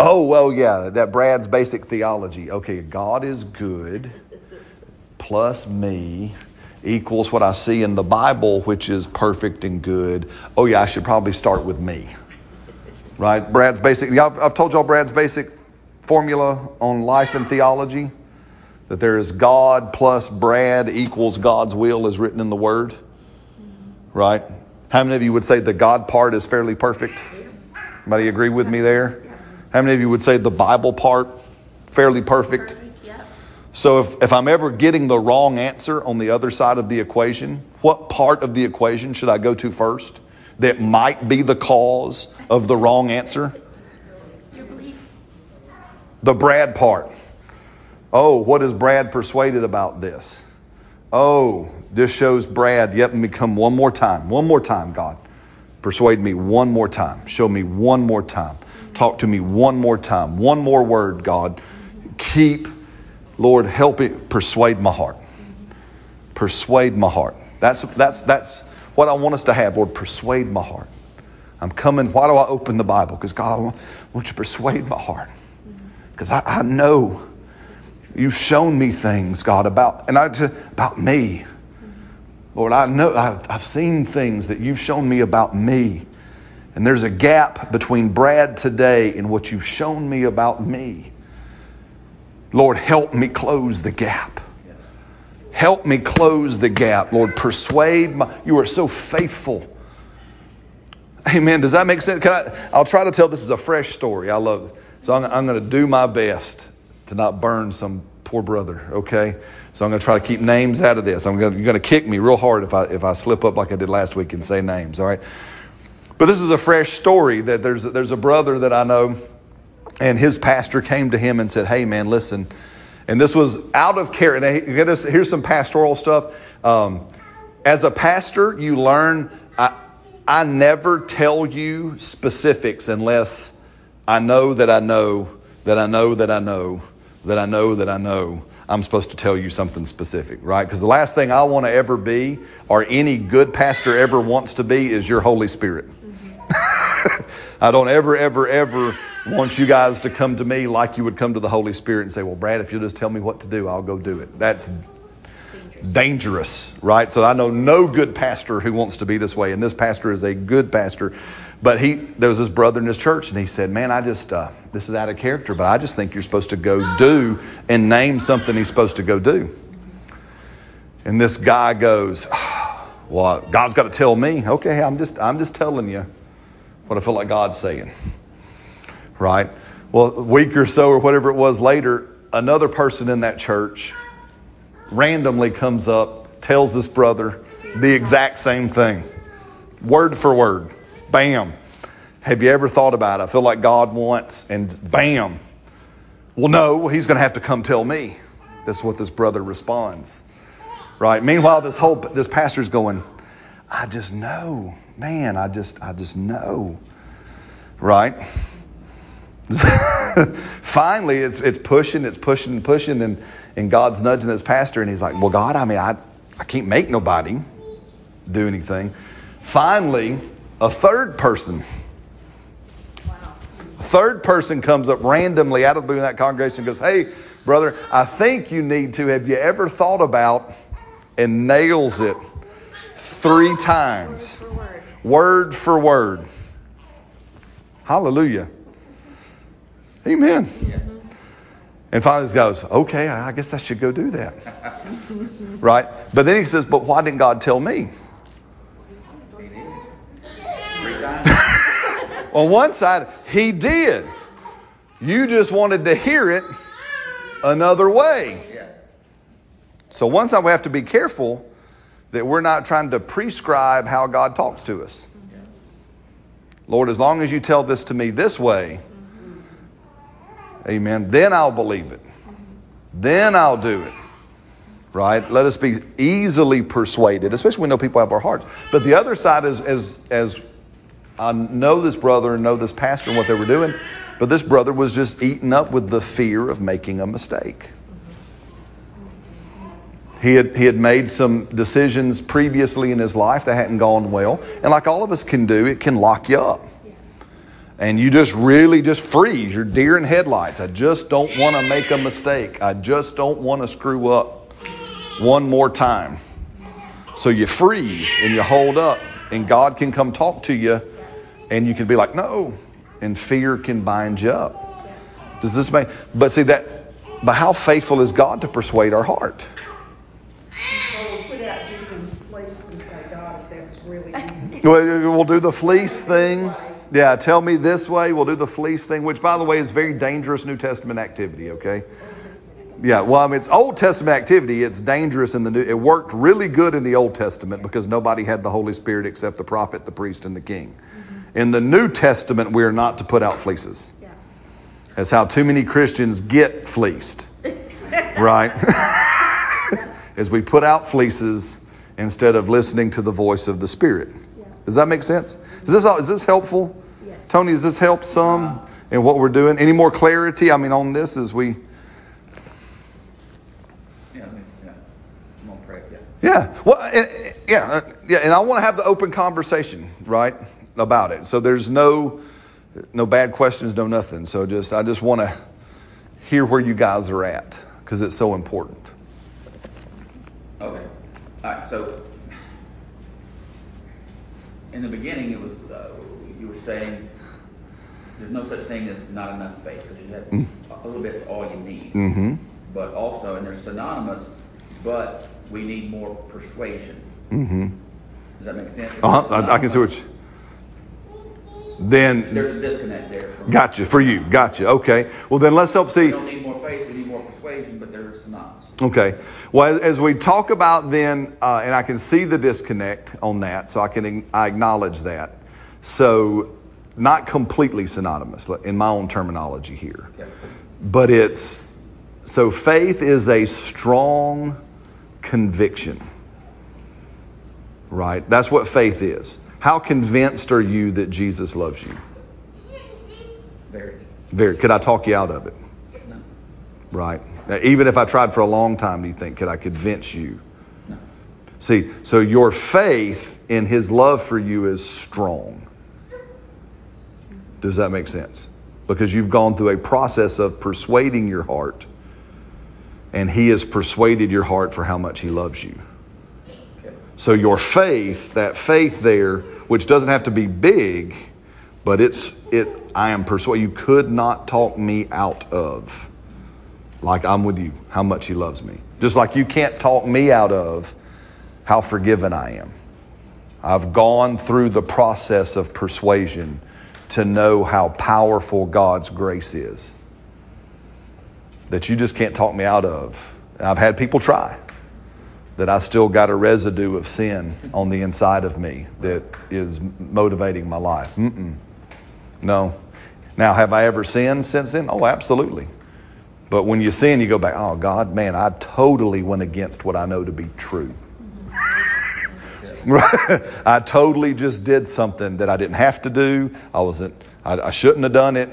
Oh, well, yeah, that Brad's basic theology. Okay, God is good plus me equals what I see in the Bible, which is perfect and good. Oh, yeah, I should probably start with me. Right? Brad's basic, I've, I've told y'all Brad's basic formula on life and theology that there is God plus Brad equals God's will as written in the Word. Right? How many of you would say the God part is fairly perfect? Anybody agree with me there? How many of you would say the Bible part fairly perfect? So if, if I'm ever getting the wrong answer on the other side of the equation, what part of the equation should I go to first that might be the cause of the wrong answer? Your belief. The Brad part. Oh, what is Brad persuaded about this? Oh, this shows Brad. Yep, let me come one more time. One more time, God. Persuade me one more time. Show me one more time. Talk to me one more time. One more word, God. Keep, Lord, help it persuade my heart. Persuade my heart. That's, that's, that's what I want us to have, Lord. Persuade my heart. I'm coming. Why do I open the Bible? Because God, I want, I want you to persuade my heart. Because I, I know you've shown me things, God, about and I just, about me. Lord, I know I've, I've seen things that you've shown me about me. And there's a gap between Brad today and what you've shown me about me. Lord, help me close the gap. Help me close the gap. Lord, persuade my you are so faithful. Amen. Does that make sense? Can I, I'll try to tell this is a fresh story. I love it. So I'm, I'm going to do my best to not burn some poor brother, okay? So I'm going to try to keep names out of this. I'm going to, you're going to kick me real hard if I, if I slip up like I did last week and say names, all right? But this is a fresh story that there's, there's a brother that I know, and his pastor came to him and said, Hey, man, listen. And this was out of care. And here's some pastoral stuff. Um, as a pastor, you learn, I, I never tell you specifics unless I know that I know that I know that I know that I know that I know I'm supposed to tell you something specific, right? Because the last thing I want to ever be, or any good pastor ever wants to be, is your Holy Spirit. I don't ever, ever, ever want you guys to come to me like you would come to the Holy Spirit and say, Well, Brad, if you'll just tell me what to do, I'll go do it. That's dangerous, right? So I know no good pastor who wants to be this way, and this pastor is a good pastor. But he, there was this brother in his church, and he said, "Man, I just uh, this is out of character, but I just think you're supposed to go do and name something he's supposed to go do." And this guy goes, "Well, God's got to tell me." Okay, I'm just I'm just telling you what I feel like God's saying, right? Well, a week or so or whatever it was later, another person in that church randomly comes up, tells this brother the exact same thing, word for word. Bam. Have you ever thought about it? I feel like God wants, and bam. Well, no, he's going to have to come tell me. That's what this brother responds. Right? Meanwhile, this whole this pastor's going, I just know. Man, I just I just know. Right? Finally, it's it's pushing, it's pushing and pushing, and, and God's nudging this pastor, and he's like, Well, God, I mean, I, I can't make nobody do anything. Finally, a third person. A third person comes up randomly out of the blue in that congregation and goes, Hey, brother, I think you need to. Have you ever thought about and nails it three times? Word for word. Hallelujah. Amen. And finally, this goes, Okay, I guess I should go do that. right? But then he says, But why didn't God tell me? He did. Three times. On one side, he did. You just wanted to hear it another way. So, one side, we have to be careful that we're not trying to prescribe how God talks to us. Lord, as long as you tell this to me this way, amen, then I'll believe it. Then I'll do it. Right? Let us be easily persuaded, especially when we know people have our hearts. But the other side is as as I know this brother and know this pastor and what they were doing, but this brother was just eaten up with the fear of making a mistake. He had, he had made some decisions previously in his life that hadn't gone well. And like all of us can do, it can lock you up. And you just really just freeze. You're deer in headlights. I just don't want to make a mistake. I just don't want to screw up one more time. So you freeze and you hold up, and God can come talk to you, and you can be like, no. And fear can bind you up. Does this make, but see that, but how faithful is God to persuade our heart? We'll do the fleece thing. Yeah, tell me this way. We'll do the fleece thing, which, by the way, is very dangerous New Testament activity, okay? Yeah, well, I mean, it's Old Testament activity. It's dangerous in the New. It worked really good in the Old Testament because nobody had the Holy Spirit except the prophet, the priest, and the king. In the New Testament, we are not to put out fleeces. Yeah. That's how too many Christians get fleeced, right? As we put out fleeces instead of listening to the voice of the Spirit. Does that make sense? Is this, is this helpful? Yes. Tony, has this helped some in what we're doing? Any more clarity? I mean, on this as we. Yeah, yeah. I'm gonna yeah. Yeah. Well, and, yeah, uh, yeah, and I want to have the open conversation, right, about it. So there's no no bad questions, no nothing. So just I just want to hear where you guys are at because it's so important. Okay. All right, so in the beginning, it was, uh, you were saying there's no such thing as not enough faith because you have a little bit's all you need. Mm-hmm. But also, and they're synonymous, but we need more persuasion. Mm-hmm. Does that make sense? Uh-huh. I, I can see what you. Then There's a disconnect there. gotcha for you. Gotcha. Okay. Well, then let's help see. We don't need more faith, we need more persuasion, but they're synonymous. Okay. Well, as, as we talk about then, uh, and I can see the disconnect on that, so I can I acknowledge that. So, not completely synonymous in my own terminology here, Okay. but it's so faith is a strong conviction, right? That's what faith is. How convinced are you that Jesus loves you? Very. Very. Could I talk you out of it? No. Right. Now, even if I tried for a long time, do you think could I convince you? No. See, so your faith in His love for you is strong. Does that make sense? Because you've gone through a process of persuading your heart, and He has persuaded your heart for how much He loves you. So your faith, that faith there, which doesn't have to be big, but it's it. I am persuaded. You could not talk me out of. Like I'm with you, how much He loves me. Just like you can't talk me out of how forgiven I am. I've gone through the process of persuasion to know how powerful God's grace is. That you just can't talk me out of. I've had people try that I still got a residue of sin on the inside of me that is motivating my life. Mm-mm. No. Now, have I ever sinned since then? Oh, absolutely. But when you sin, you go back, oh, God, man, I totally went against what I know to be true. I totally just did something that I didn't have to do. I wasn't. I, I shouldn't have done it,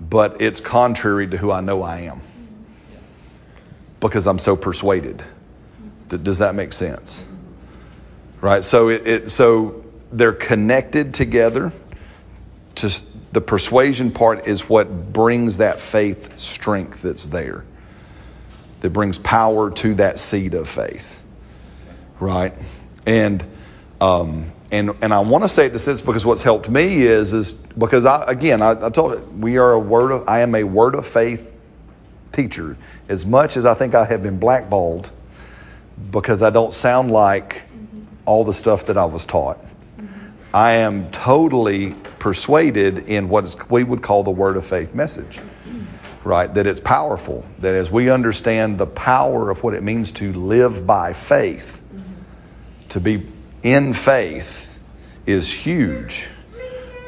but it's contrary to who I know I am because I'm so persuaded. Does that make sense? Right. So it, it so they're connected together. To the persuasion part is what brings that faith strength that's there. That brings power to that seed of faith. Right. And um, and and I want to say it this is because what's helped me is is because I again I, I told it we are a word of I am a word of faith teacher as much as I think I have been blackballed because I don't sound like all the stuff that I was taught. I am totally persuaded in what is, we would call the word of faith message, right? That it's powerful. That as we understand the power of what it means to live by faith, to be in faith is huge.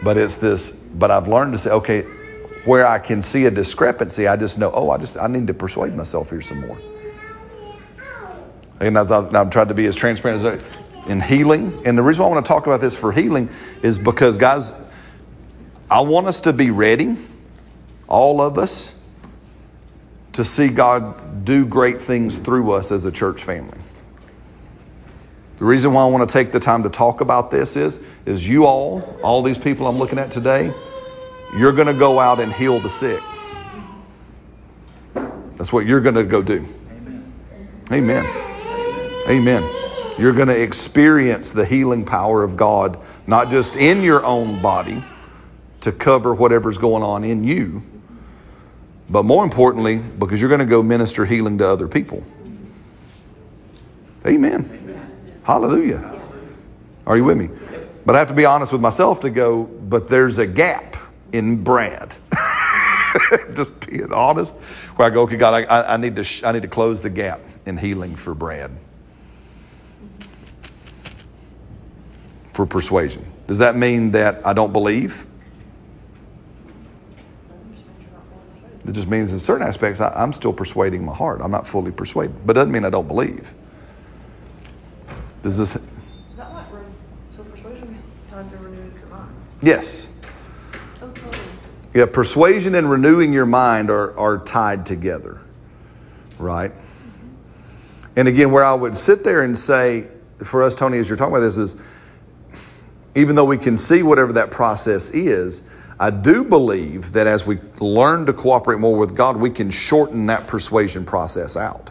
But it's this, but I've learned to say, okay, where I can see a discrepancy, I just know, oh, I just, I need to persuade myself here some more. And as I've, I've tried to be as transparent as I, in healing, and the reason why I want to talk about this for healing is because, guys, I want us to be ready, all of us, to see God do great things through us as a church family. The reason why I want to take the time to talk about this is, is you all, all these people I'm looking at today, you're going to go out and heal the sick. That's what you're going to go do. Amen. Amen. You're going to experience the healing power of God, not just in your own body to cover whatever's going on in you, but more importantly, because you're going to go minister healing to other people. Amen. Hallelujah. Are you with me? But I have to be honest with myself to go, but there's a gap in Brad. Just being honest, where I go, okay, God, I- I, I need to, sh- I need to close the gap in healing for Brad. For persuasion. Does that mean that I don't believe? It just means in certain aspects I, I'm still persuading my heart. I'm not fully persuaded, but it doesn't mean I don't believe. Does this? Is that what, re- so persuasion's tied to renewing your mind? Yes. Totally. Yeah, persuasion and renewing your mind are, are tied together, right? Mm-hmm. And again, where I would sit there and say, for us, Tony, as you're talking about this, is even though we can see whatever that process is, I do believe that as we learn to cooperate more with God, we can shorten that persuasion process out.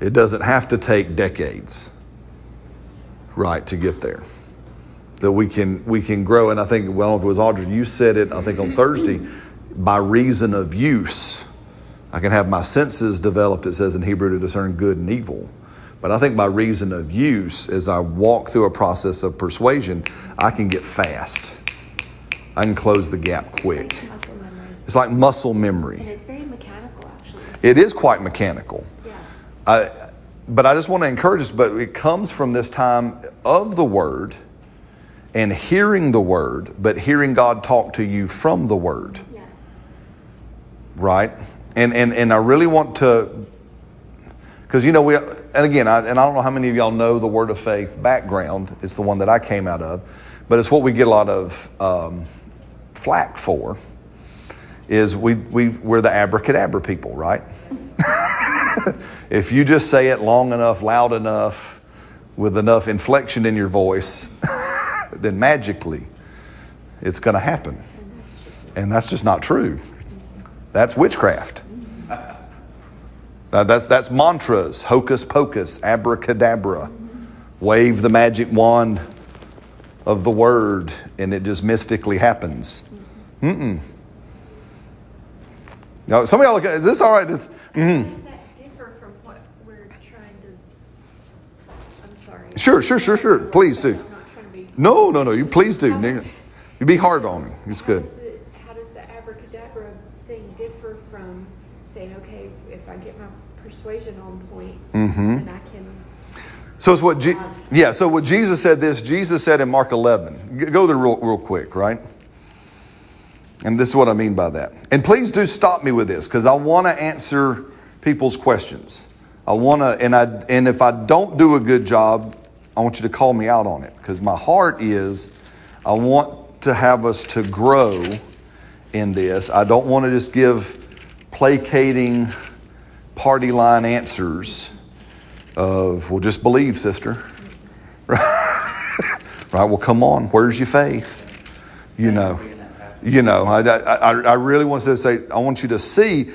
It doesn't have to take decades, right, to get there. That we can we can grow, and I think well, if it was Audrey, you said it. I think on Thursday, by reason of use, I can have my senses developed. It says in Hebrew to discern good and evil. But I think by reason of use, as I walk through a process of persuasion, I can get fast. I can close the gap It's quick. like muscle memory. It's like muscle memory. And it's very mechanical, actually. It is quite mechanical. Yeah. I, but I just want to encourage us, but it comes from this time of the Word and hearing the Word, but hearing God talk to you from the Word, Yeah. right? And, and, and I really want to Because, you know, we, and again, I, and I don't know how many of y'all know the Word of Faith background. It's the one that I came out of, but it's what we get a lot of um, flack for. Is we, we, we're the abracadabra people, right? if you just say it long enough, loud enough, with enough inflection in your voice, then magically it's going to happen. And that's just not true. That's witchcraft. Uh, that's, that's mantras, hocus pocus, abracadabra. Wave the magic wand of the word, and it just mystically happens. Mm-mm. No, some of y'all look at, is this all right? This, mm-hmm. Does that differ from what we're trying to, I'm sorry. Sure, sure, sure, sure. Please do. I'm not trying to be. No, no, no. You please do. You be hard on me. It's good. does it- How does the abracadabra thing differ from saying, okay, if I get my persuasion on point, Mm-hmm. then I can, So it's what, Je- yeah. So what Jesus said. This Jesus said in Mark 11. Go there real, real quick, right? And this is what I mean by that. And please do stop me with this because I want to answer people's questions. I want to, and I, and if I don't do a good job, I want you to call me out on it because my heart is, I want to have us to grow in this. I don't want to just give placating party line answers of, well, just believe, sister. right? Well, come on. Where's your faith? You know, you know. I, I, I really want to say, I want you to see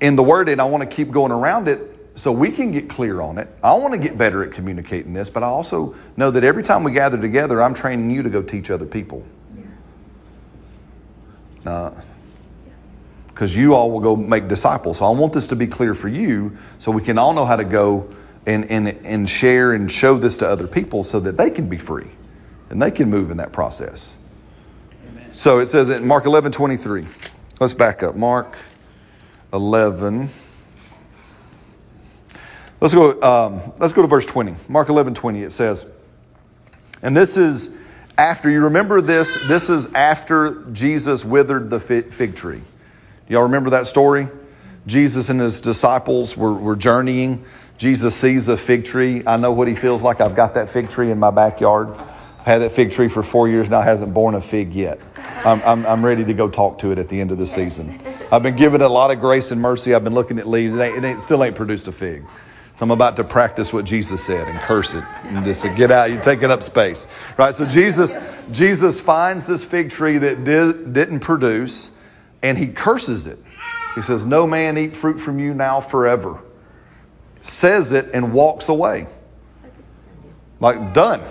in the word, and I want to keep going around it so we can get clear on it. I want to get better at communicating this, but I also know that every time we gather together, I'm training you to go teach other people. Because you all will go make disciples. So I want this to be clear for you so we can all know how to go and, and, and share and show this to other people so that they can be free and they can move in that process. So it says in Mark 11 23. Let's back up. Mark 11. Let's go, um, let's go to verse 20. Mark 11 20. It says, and this is after, you remember this? This is after Jesus withered the fig tree. Y'all remember that story? Jesus and his disciples were, were journeying. Jesus sees a fig tree. I know what he feels like. I've got that fig tree in my backyard. I've had that fig tree for four years now, hasn't borne a fig yet. I'm, I'm, I'm ready to go talk to it at the end of the season. I've been given a lot of grace and mercy. I've been looking at leaves. It, ain't, it ain't, still ain't produced a fig. So I'm about to practice what Jesus said and curse it and just say, get out, you're taking up space. Right? So Jesus, Jesus finds this fig tree that did, didn't produce and he curses it. He says, No man eat fruit from you now forever. Says it and walks away. Like, done.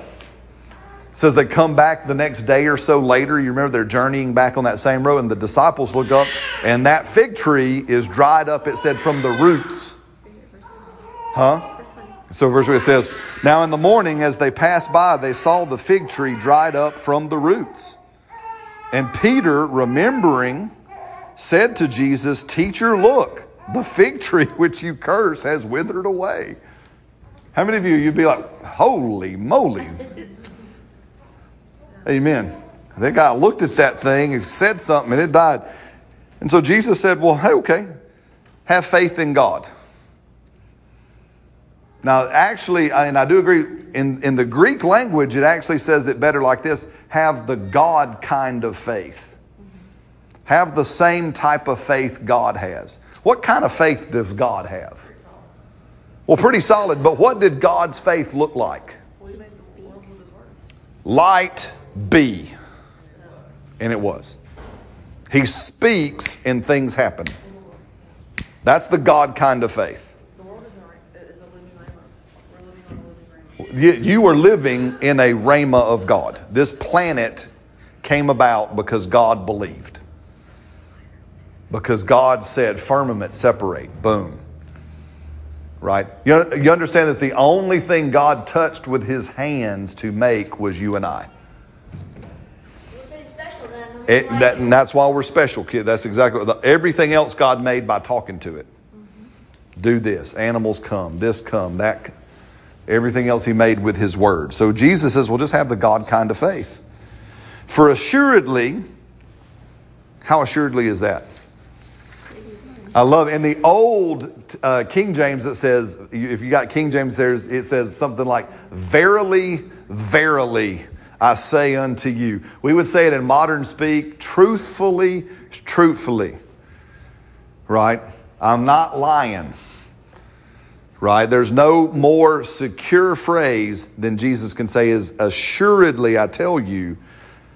Says they come back the next day or so later. You remember they're journeying back on that same road, and the disciples look up, and that fig tree is dried up, it said, from the roots. Huh? So, verse 3 it says, Now in the morning, as they passed by, they saw the fig tree dried up from the roots. And Peter, remembering, said to Jesus, Teacher, look, the fig tree which you curse has withered away. How many of you, you'd be like, Holy moly. Amen. That guy looked at that thing, he said something, and it died. And so Jesus said, Well, hey, okay, have faith in God. Now, actually, and I do agree, in, in the Greek language, it actually says it better like this have the God kind of faith. Have the same type of faith God has. What kind of faith does God have? Well, pretty solid, but what did God's faith look like? Light be. And it was. He speaks and things happen. That's the God kind of faith. You are living in a rhema of God. This planet came about because God believed. Because God said, firmament separate. Boom. Right? You, you understand that the only thing God touched with his hands to make was you and I. It, that, and that's why we're special, kid. That's exactly what, everything else God made by talking to it. Do this. Animals come. This come. That. Everything else He made with His word. So Jesus says, "Well, just have the God kind of faith." For assuredly, how assuredly is that? I love in the old uh, King James it says if you got King James there's it says something like verily verily I say unto you. We would say it in modern speak truthfully truthfully. Right? I'm not lying. Right? There's no more secure phrase than Jesus can say is assuredly I tell you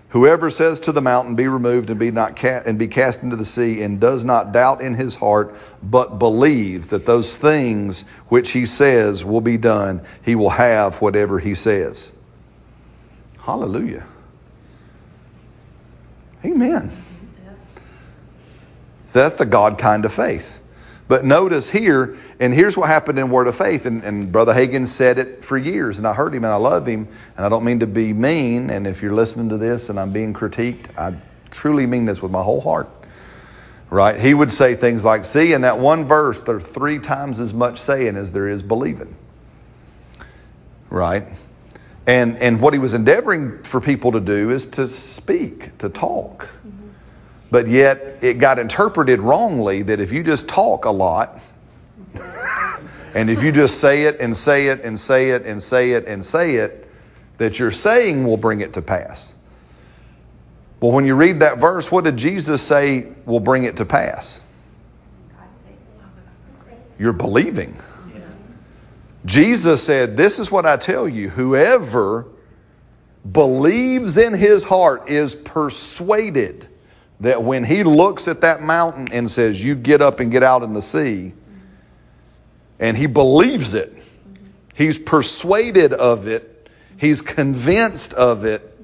Whoever says to the mountain, Be removed and be, not ca- and be cast into the sea, and does not doubt in his heart, but believes that those things which he says will be done, he will have whatever he says. Hallelujah. Amen. So that's the God kind of faith. But notice here, and here's what happened in Word of Faith, and, and, Brother Hagin said it for years, and I heard him and I love him, and I don't mean to be mean, and if you're listening to this and I'm being critiqued, I truly mean this with my whole heart. Right? He would say things like, See, in that one verse, there's three times as much saying as there is believing. Right? And, and what he was endeavoring for people to do is to speak, to talk. Mm-hmm. But yet it got interpreted wrongly that if you just talk a lot, and if you just say it and say it and say it and say it and say it, that your saying will bring it to pass. Well, when you read that verse, what did Jesus say will bring it to pass? You're believing. Jesus said, This is what I tell you whoever believes in his heart is persuaded that when he looks at that mountain and says, You get up and get out in the sea, and he believes it, he's persuaded of it, he's convinced of it,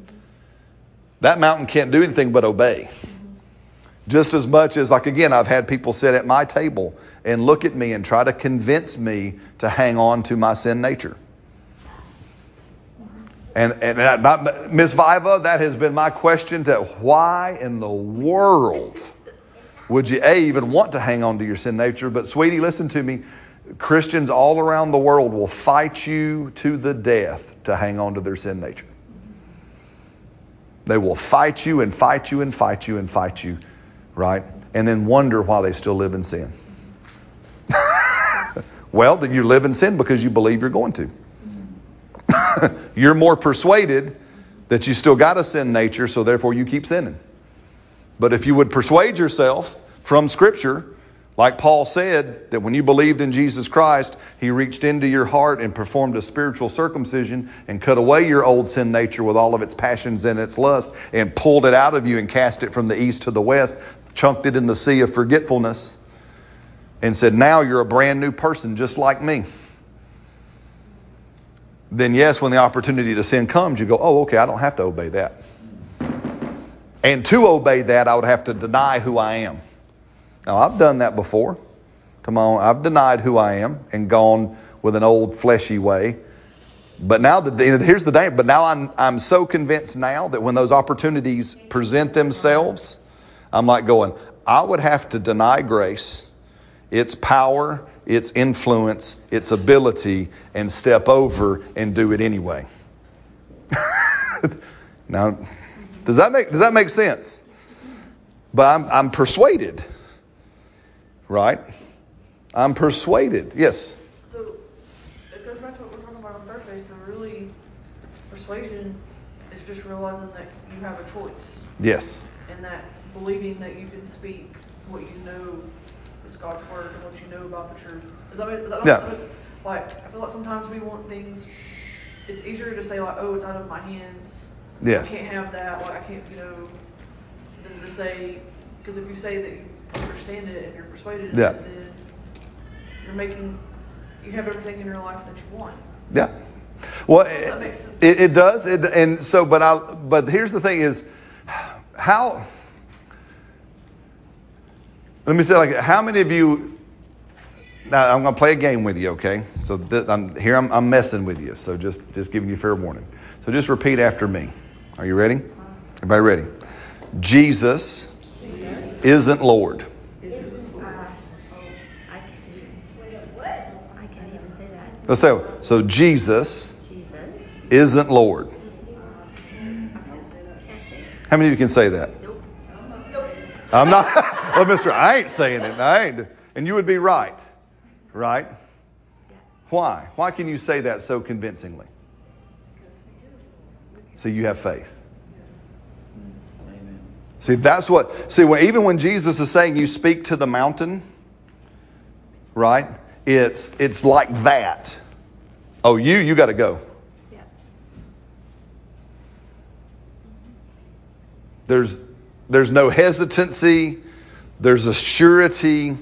that mountain can't do anything but obey. Just as much as, like, again, I've had people sit at my table and look at me and try to convince me to hang on to my sin nature. And, and Miss Viva, that has been my question to why in the world would you, A, even want to hang on to your sin nature? But, sweetie, listen to me. Christians all around the world will fight you to the death to hang on to their sin nature. They will fight you and fight you and fight you and fight you, right? And then wonder why they still live in sin. well, then you live in sin because you believe you're going to. you're more persuaded that you still got a sin nature, so therefore you keep sinning. But if you would persuade yourself from Scripture, like Paul said, that when you believed in Jesus Christ, He reached into your heart and performed a spiritual circumcision and cut away your old sin nature with all of its passions and its lust and pulled it out of you and cast it from the east to the west, chunked it in the sea of forgetfulness, and said, Now you're a brand new person just like me then yes, when the opportunity to sin comes, you go, oh, okay, I don't have to obey that. And to obey that, I would have to deny who I am. Now, I've done that before. Come on, I've denied who I am and gone with an old fleshy way. But now, the, here's the danger. But now I'm, I'm so convinced now that when those opportunities present themselves, I'm like going, I would have to deny grace, its power, its influence, its ability, and step over and do it anyway. now, does that make, does that make sense? But I'm, I'm persuaded, right? I'm persuaded. Yes? So it goes back to what we're talking about on Thursday. So, really, persuasion is just realizing that you have a choice. Yes. And that believing that you can speak what you know is God's word and what you know about the truth. Is that, is that yeah. like I feel like sometimes we want things. It's easier to say like, "Oh, it's out of my hands." Yes. I can't have that. Like I can't, you know, than to say because if you say that you understand it and you're persuaded, yeah. it, then you're making you have everything in your life that you want. Yeah. Well, it, it, it, does. It, and so, but I, but here's the thing: is how let me say like, how many of you? Now I'm going to play a game with you, okay? So th- I'm, here I'm, I'm messing with you. So just just giving you fair warning. So just repeat after me. Are you ready? Everybody ready? Jesus, Jesus. isn't Lord. Let's say that. so. Jesus, Jesus. isn't Lord. How many of you can say that? I'm not. well, Mister, I ain't saying it. I ain't. And you would be right, right? Why? Why can you say that so convincingly? So you have faith. See, that's what, see, when, even when Jesus is saying you speak to the mountain, right? It's, it's like that. Oh, you, you got to go. Yeah. There's, there's no hesitancy, there's a surety.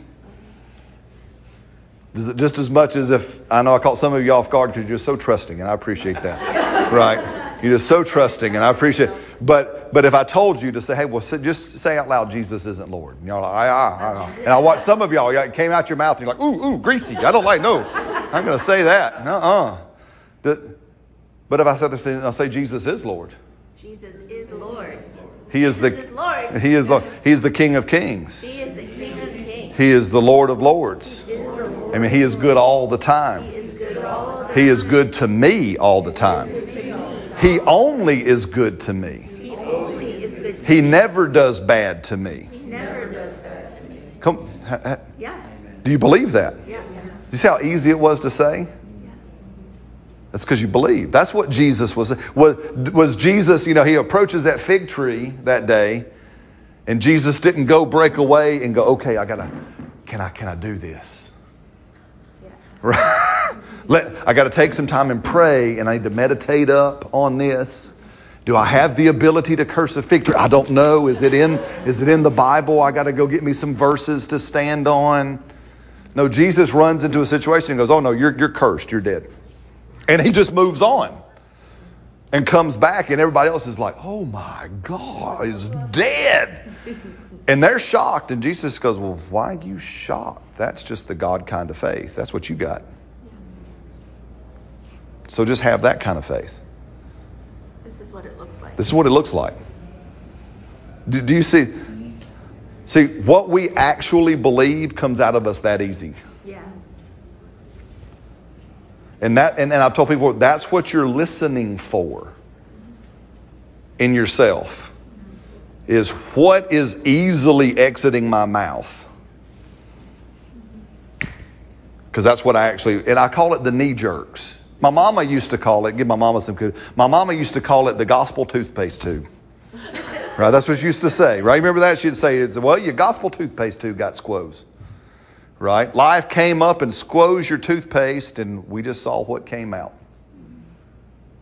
Just as much as if, I know I caught some of you off guard because you're so trusting, and I appreciate that. right? You're just so trusting, and I appreciate But, but if I told you to say, hey, well, say- just say out loud, Jesus isn't Lord. And y'all are like, ah, ah, ah. And I watched some of y'all, it came out your mouth, and you're like, ooh, ooh, greasy. I don't like, no, I'm going to say that. Uh-uh. But if I said this, I'll say Jesus is Lord. Jesus is Lord. He is the Lord. He is Lord. He is the King of Kings. He is the King of Kings. He is the Lord of Lords. He is the Lord. I mean, He is good all the time. He is good all the He is good to me all the time. He only is good to me. He only is good to He never does bad to me. He never does bad to me. Come, Yeah. do you believe that? Yeah. You see how easy it was to say? That's because you believe. That's what Jesus was. Was, was Jesus, you know, he approaches that fig tree that day, and Jesus didn't go break away and go, okay, I gotta, can I, can I do this? Right? Let, I got to take some time and pray, and I need to meditate up on this. Do I have the ability to curse a fig tree? I don't know. Is it in, is it in the Bible? I got to go get me some verses to stand on. No, Jesus runs into a situation and goes, Oh, no, you're, you're cursed. You're dead. And he just moves on and comes back, and everybody else is like, Oh my God, he's dead. And they're shocked. And Jesus goes, Well, why are you shocked? That's just the God kind of faith. That's what you got. So just have that kind of faith. This is what it looks like. This is what it looks like. Do, do you see? See, what we actually believe comes out of us that easy. And that and, and I've told people that's what you're listening for in yourself is what is easily exiting my mouth. Because that's what I actually and I call it the knee jerks. My mama used to call it, give my mama some good. My mama used to call it the gospel toothpaste tube. Right, that's what she used to say, right? Remember that? She'd say, well, your gospel toothpaste tube got squoze. Right? Life came up and squoze your toothpaste, and we just saw what came out.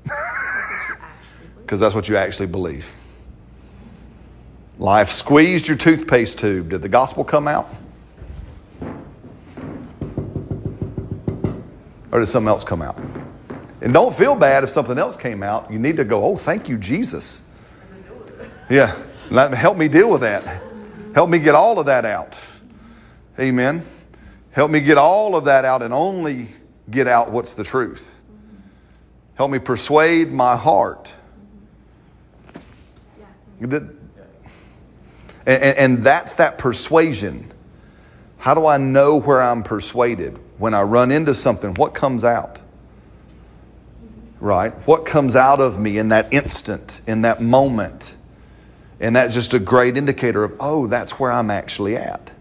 Because that's what you actually believe. Life squeezed your toothpaste tube. Did the gospel come out? Or did something else come out? And don't feel bad if something else came out. You need to go, oh, thank you, Jesus. Yeah. Help me deal with that. Help me get all of that out. Amen. Help me get all of that out and only get out what's the truth. Help me persuade my heart. And, and that's that persuasion. How do I know where I'm persuaded? When I run into something, what comes out? Right? What comes out of me in that instant, in that moment? And that's just a great indicator of, oh, that's where I'm actually at.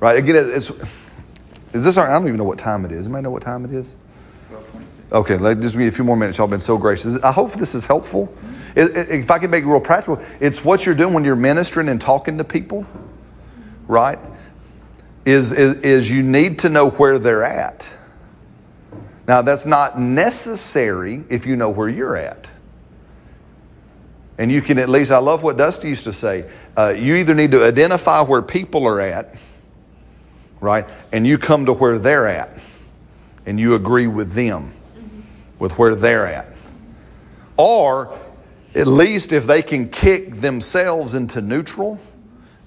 Right? Again, it's, is this our, I don't even know what time it is. Anybody know what time it is? 1226. Okay, let just give me a few more minutes. Y'all been so gracious. I hope this is helpful. If I can make it real practical, it's what you're doing when you're ministering and talking to people, right? Is, is, is you need to know where they're at. Now, that's not necessary if you know where you're at. And you can at least, I love what Dusty used to say. Uh, you either need to identify where people are at, right? And you come to where they're at and you agree with them with where they're at. Or at least if they can kick themselves into neutral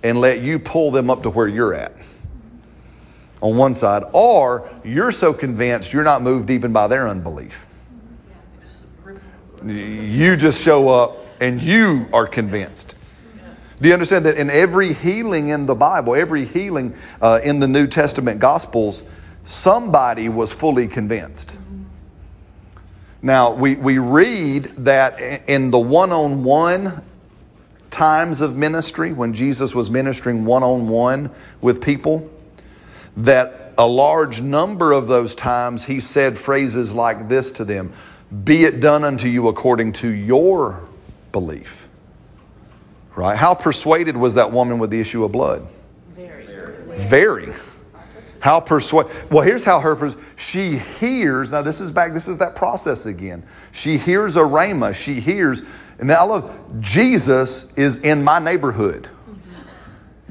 and let you pull them up to where you're at on one side, or you're so convinced you're not moved even by their unbelief. You just show up and you are convinced. Do you understand that in every healing in the Bible, every healing uh, in the New Testament Gospels, somebody was fully convinced? Now, we, we read that in the one on one times of ministry, when Jesus was ministering one on one with people, that a large number of those times he said phrases like this to them Be it done unto you according to your belief. Right? How persuaded was that woman with the issue of blood? Very. Very. How persuade? Well, here's how her pers- she hears. Now this is back. This is that process again. She hears a rhema. She hears, and now I love Jesus is in my neighborhood.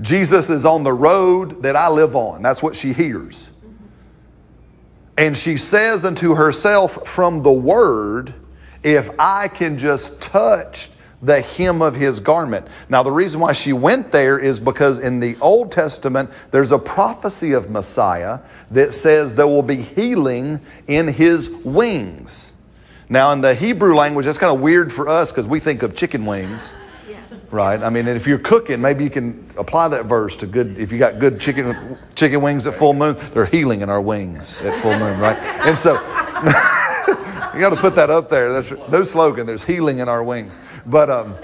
Jesus is on the road that I live on. That's what she hears. And she says unto herself from the word, if I can just touch the hem of his garment. Now, the reason why she went there is because in the Old Testament, there's a prophecy of Messiah that says there will be healing in his wings. Now, in the Hebrew language, that's kind of weird for us because we think of chicken wings, Yeah. right? I mean, if you're cooking, maybe you can apply that verse to good. If you got good chicken chicken wings at full moon, they're healing in our wings at full moon, right? And so. You got to put that up there. That's no slogan. There's healing in our wings. But um,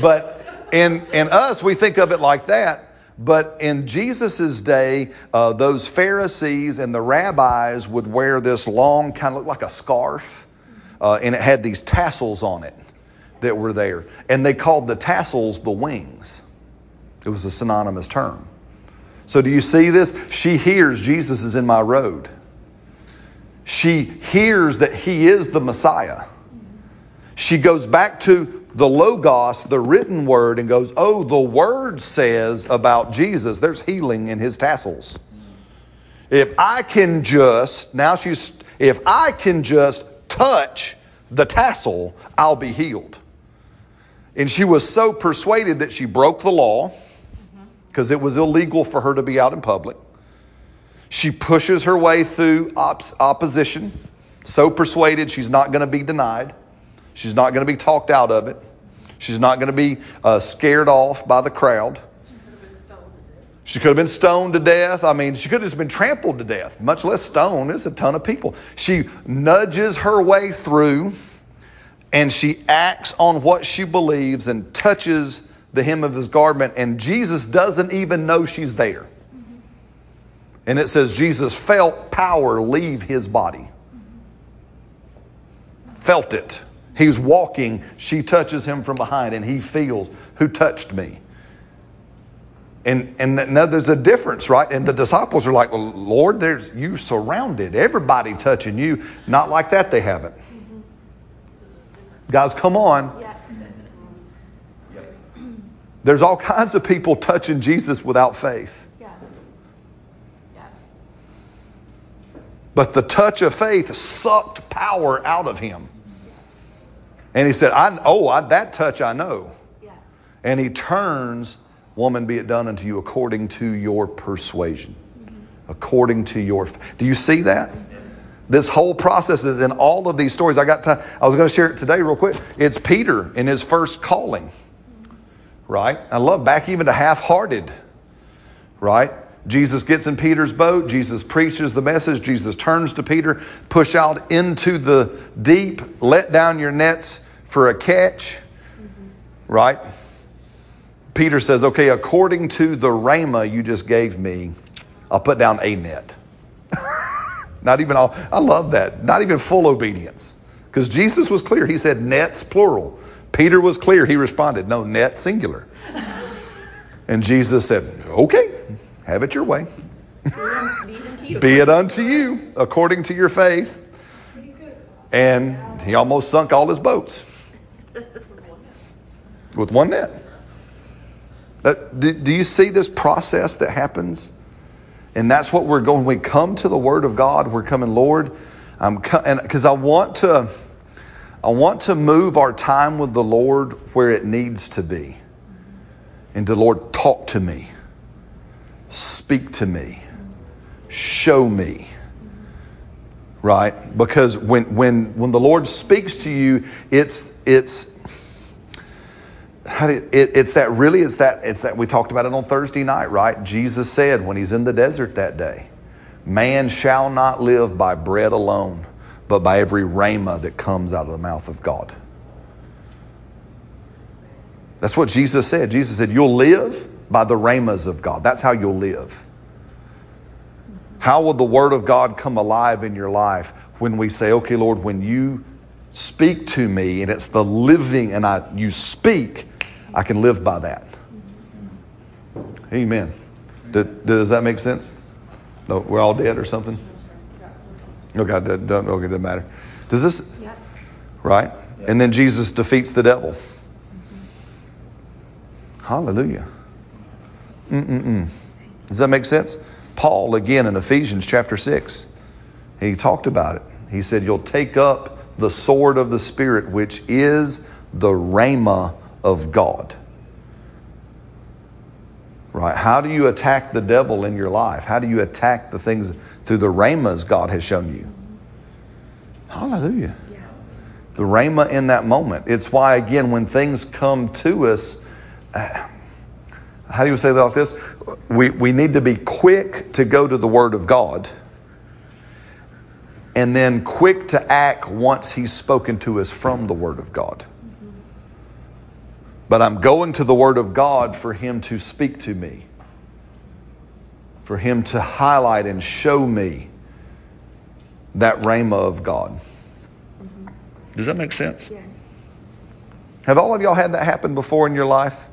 but in in us, we think of it like that. But in Jesus' day, uh, those Pharisees and the rabbis would wear this long, kind of look like a scarf, uh, and it had these tassels on it that were there, and they called the tassels the wings. It was a synonymous term. So do you see this? She hears Jesus is in my road she hears that he is the Messiah. She goes back to the Logos, the written word, and goes, Oh, the word says about Jesus, there's healing in his tassels. If I can just, now she's, if I can just touch the tassel, I'll be healed. And she was so persuaded that she broke the law because it was illegal for her to be out in public. She pushes her way through op- opposition, so persuaded she's not going to be denied. She's not going to be talked out of it. She's not going to be uh, scared off by the crowd. She could have been stoned to death. I mean, she could have just been trampled to death, much less stoned. There's a ton of people. She nudges her way through and she acts on what she believes and touches the hem of his garment, and Jesus doesn't even know she's there. And it says Jesus felt power leave his body. Felt it. He's walking. She touches him from behind, and he feels, Who touched me? And, and now there's a difference, right? And the disciples are like, well, Lord, there's you surrounded, everybody touching you. Not like that, they haven't. Guys, come on. Yeah. There's all kinds of people touching Jesus without faith. Yeah. Yeah. But the touch of faith sucked power out of him. And he said, I, Oh, I, that touch I know. Yeah. And he turns, Woman, be it done unto you according to your persuasion. Mm-hmm. According to your. Do you see that? This whole process is in all of these stories. I got time. I was going to share it today, real quick. It's Peter in his first calling, right? I love back even to half hearted, right? Jesus gets in Peter's boat. Jesus preaches the message. Jesus turns to Peter, push out into the deep, let down your nets for a catch, right? Peter says, okay, according to the rhema you just gave me, I'll put down a net. Not even all, I love that. Not even full obedience. Because Jesus was clear. He said nets, plural. Peter was clear. He responded, no, net, singular. And Jesus said, okay, have it your way. Be it unto you. Be it unto you according to your faith. And he almost sunk all his boats with one net. That- do, do you see this process that happens? And that's what we're going. We come to the Word of God, we're coming, Lord, I'm because I want to, I want to move our time with the Lord where it needs to be. And the Lord, talk to me, speak to me, show me. Right? Because when when when the Lord speaks to you, it's it's how do, it, it's that really it's that it's that we talked about it on Thursday night, right? Jesus said when he's in the desert that day, man shall not live by bread alone, but by every rhema that comes out of the mouth of God. That's what Jesus said. Jesus said, You'll live by the rhemas of God. That's how you'll live. How will the Word of God come alive in your life when we say, okay, Lord, when you speak to me and it's the living and I, you speak, I can live by that. Amen. Did, does that make sense? No, we're all dead or something? Okay, don't, don't, okay, doesn't matter. Does this, Yep. right? And then Jesus defeats the devil. Hallelujah. Mm-mm-mm. Does that make sense? Paul, again in Ephesians chapter 6, he talked about it. He said, You'll take up the sword of the Spirit, which is the Rhema of God. Right? How do you attack the devil in your life? How do you attack the things through the Rhemas God has shown you? Hallelujah. Yeah. The Rhema in that moment. It's why, again, when things come to us, uh, how do you say that like this? We, we need to be quick to go to the Word of God and then quick to act once He's spoken to us from the Word of God. But I'm going to the Word of God for Him to speak to me, for Him to highlight and show me that Rhema of God. Does that make sense? Yes. Have all of y'all had that happen before in your life?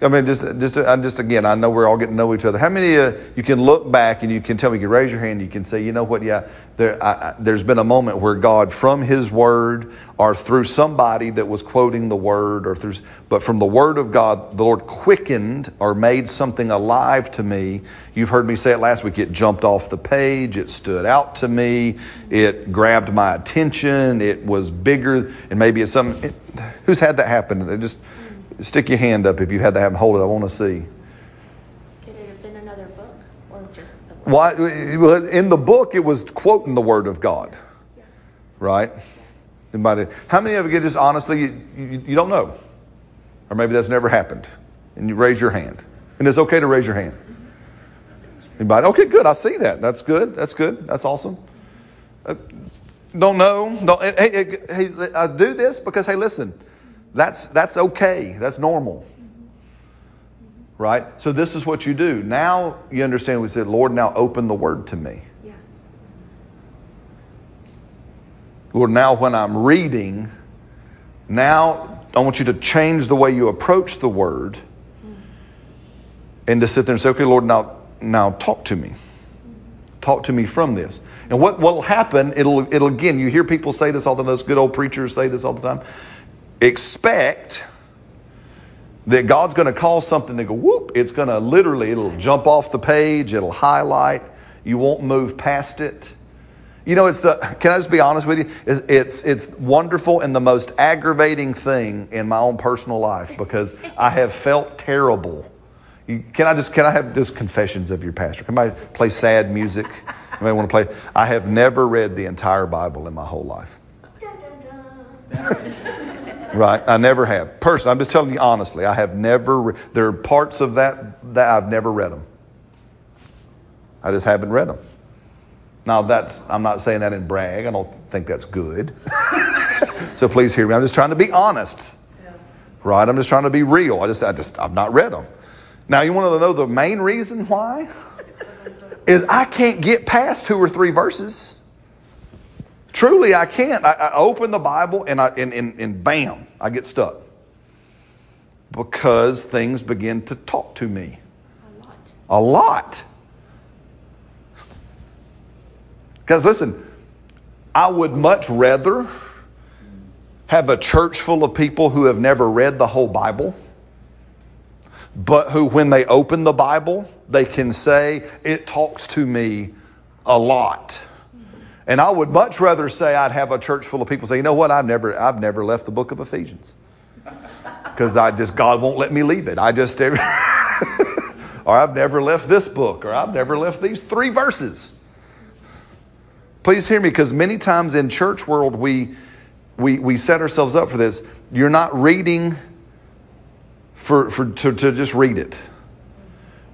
I mean, just, just, I just again, I know we're all getting to know each other. How many uh, you can look back and you can tell me, you can raise your hand, you can say, you know what, yeah, there, there's been a moment where God, from His Word or through somebody that was quoting the Word, or through, but from the Word of God, the Lord quickened or made something alive to me. You've heard me say it last week. It jumped off the page. It stood out to me. It grabbed my attention. It was bigger, and maybe it's some. It, who's had that happen? It just stick your hand up if you had that happen. Hold it. I want to see. Could it have been another book or just the book? Why, in the book, it was quoting the Word of God, right? Anybody, how many of you just honestly, you, you, you don't know? Or maybe that's never happened. And you raise your hand. And it's okay to raise your hand. Anybody? Okay, good. I see that. That's good. That's good. That's awesome. Uh, don't know. Don't, hey, hey, hey, I do this because, hey, listen, that's, that's okay. That's normal. Right? So this is what you do. Now you understand we said, Lord, now open the word to me. Yeah. Lord, now when I'm reading, now I want you to change the way you approach the word and to sit there and say, okay, Lord, now, now talk to me. Talk to me from this. And what will happen, it'll, it'll again, you hear people say this all the those good old preachers say this all the time. Expect that God's going to call something to go whoop. It's going to literally, it'll jump off the page, it'll highlight. You won't move past it. You know, it's the, can I just be honest with you? It's, it's, it's wonderful and the most aggravating thing in my own personal life because I have felt terrible. You, can I just, can I have this confessions of your pastor? Can I play sad music? Anybody want to play? I have never read the entire Bible in my whole life. Right? I never have. Personally, I'm just telling you honestly, I have never, re- there are parts of that that I've never read them. I just haven't read them. Now, that's, I'm not saying that in brag. I don't think that's good. so please hear me. I'm just trying to be honest. Right? I'm just trying to be real. I just, I just, I've not read them. Now, you want to know the main reason why? Is I can't get past two or three verses. Truly, I can't. I, I open the Bible and, I, and, and, and bam, I get stuck. Because things begin to talk to me A lot. a lot. Because listen, I would much rather have a church full of people who have never read the whole Bible, but who, when they open the Bible, they can say, It talks to me a lot. And I would much rather say I'd have a church full of people say, you know what, I've never, I've never left the book of Ephesians. Because I just, God won't let me leave it. I just, or I've never left this book, or I've never left these three verses. Please hear me, because many times in church world we, we, we set ourselves up for this. You're not reading for, for, to, to just read it.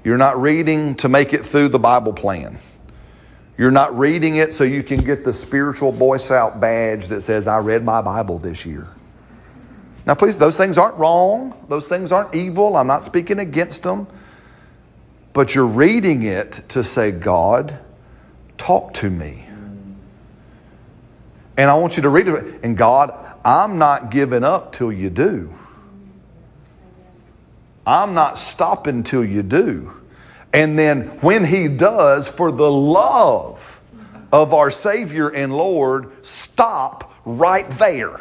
You're not reading to make it through the Bible plan. You're not reading it so you can get the spiritual Boy Scout badge that says, I read my Bible this year. Now, please, those things aren't wrong. Those things aren't evil. I'm not speaking against them. but you're reading it to say, God, talk to me. And I want you to read it. And God, I'm not giving up till you do. I'm not stopping till you do. And then when he does, for the love of our Savior and Lord, stop right there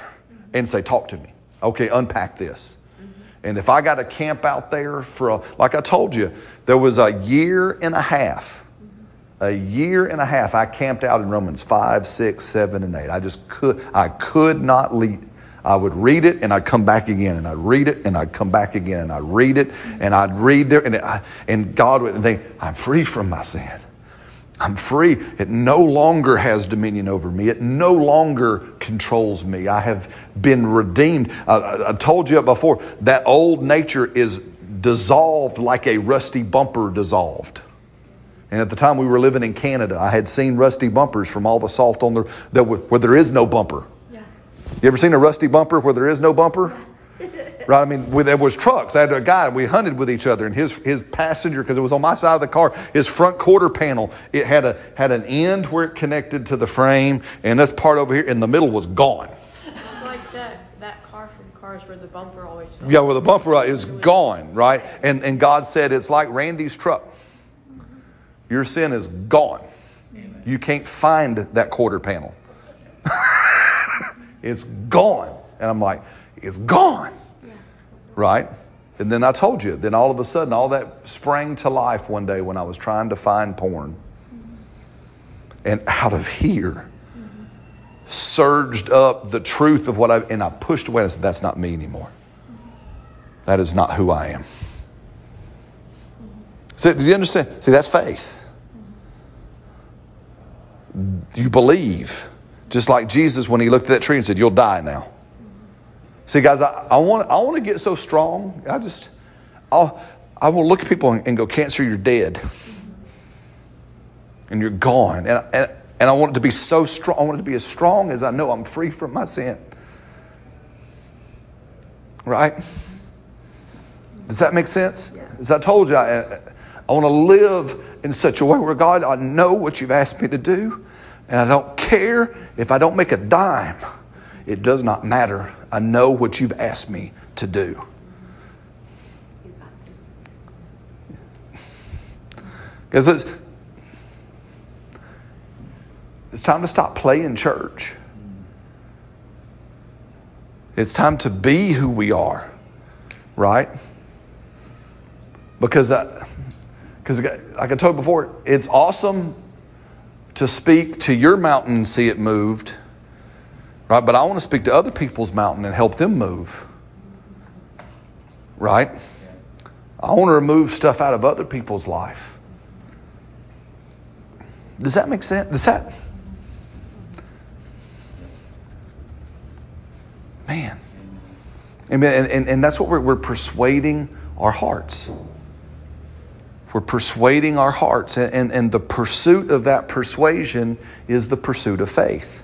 and say, Talk to me. Okay, unpack this. And if I got to camp out there for, a, like I told you, there was a year and a half, a year and a half I camped out in Romans 5, 6, 7, and 8. I just could, I could not leave. I would read it and I'd come back again and I'd read it and I'd come back again and I'd read it and I'd read there and, I, and God would think, I'm free from my sin. I'm free. It no longer has dominion over me. It no longer controls me. I have been redeemed. I, I told you before that old nature is dissolved like a rusty bumper dissolved. And at the time we were living in Canada, I had seen rusty bumpers from all the salt on there that where there is no bumper. You ever seen a rusty bumper where there is no bumper? Right, I mean, there was trucks. I had a guy. We hunted with each other, and his his passenger, because it was on my side of the car, his front quarter panel, it had a had an end where it connected to the frame, and this part over here in the middle was gone. It's like that, that car from Cars where the bumper always fell. Yeah, where the bumper uh, is gone, right? And and God said it's like Randy's truck. Your sin is gone. You can't find that quarter panel. it's gone, and I'm like, it's gone right? And then I told you, then all of a sudden, all that sprang to life one day when I was trying to find porn. Mm-hmm. And out of here surged up the truth of what I, and I pushed away I said, that's not me anymore. Mm-hmm. That is not who I am. Mm-hmm. See, do you understand? See, that's faith. You believe. Just like Jesus when he looked at that tree and said, You'll die now. See, guys, I, I, want, I want to get so strong. I just, I'll, I will look at people and, and go, Cancer, you're dead. And you're gone. And, and, and I want it to be so strong. I want it to be as strong as I know I'm free from my sin. Right? Does that make sense? As I told you, I, I want to live in such a way where God, I know what you've asked me to do, and I don't care if I don't make a dime. It does not matter. I know what you've asked me to do. Because it's, it's time to stop playing church. It's time to be who we are, right? Because, uh, because like I told you before, it's awesome to speak to your mountain and see it moved Right? But I want to speak to other people's mountain and help them move. Right? I want to remove stuff out of other people's life. Does that make sense? Does that? Man. Amen. And, and, and that's what we're, we're persuading our hearts. We're persuading our hearts. And, and, and the pursuit of that persuasion is the pursuit of faith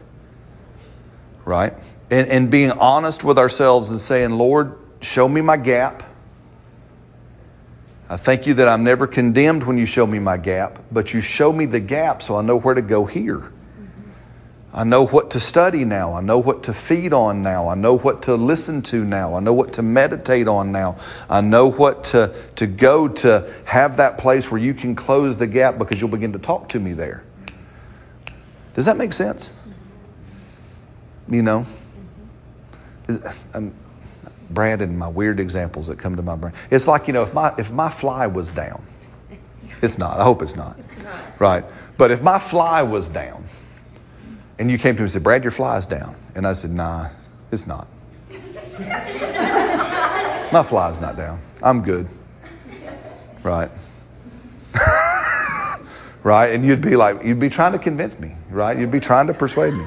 right? And, and being honest with ourselves and saying, Lord, show me my gap. I thank you that I'm never condemned when you show me my gap, but you show me the gap so I know where to go here. I know what to study now. I know what to feed on now. I know what to listen to now. I know what to meditate on now. I know what to, to go to have that place where you can close the gap because you'll begin to talk to me there. Does that make sense? you know? Um, Brad and my weird examples that come to my brain. It's like, you know, if my, if my fly was down, it's not. I hope it's not. It's not. Right. But if my fly was down, and you came to me and said, Brad, your fly's down. And I said, nah, it's not. my fly's not down. I'm good. Right. right. And you'd be like, you'd be trying to convince me, right? You'd be trying to persuade me.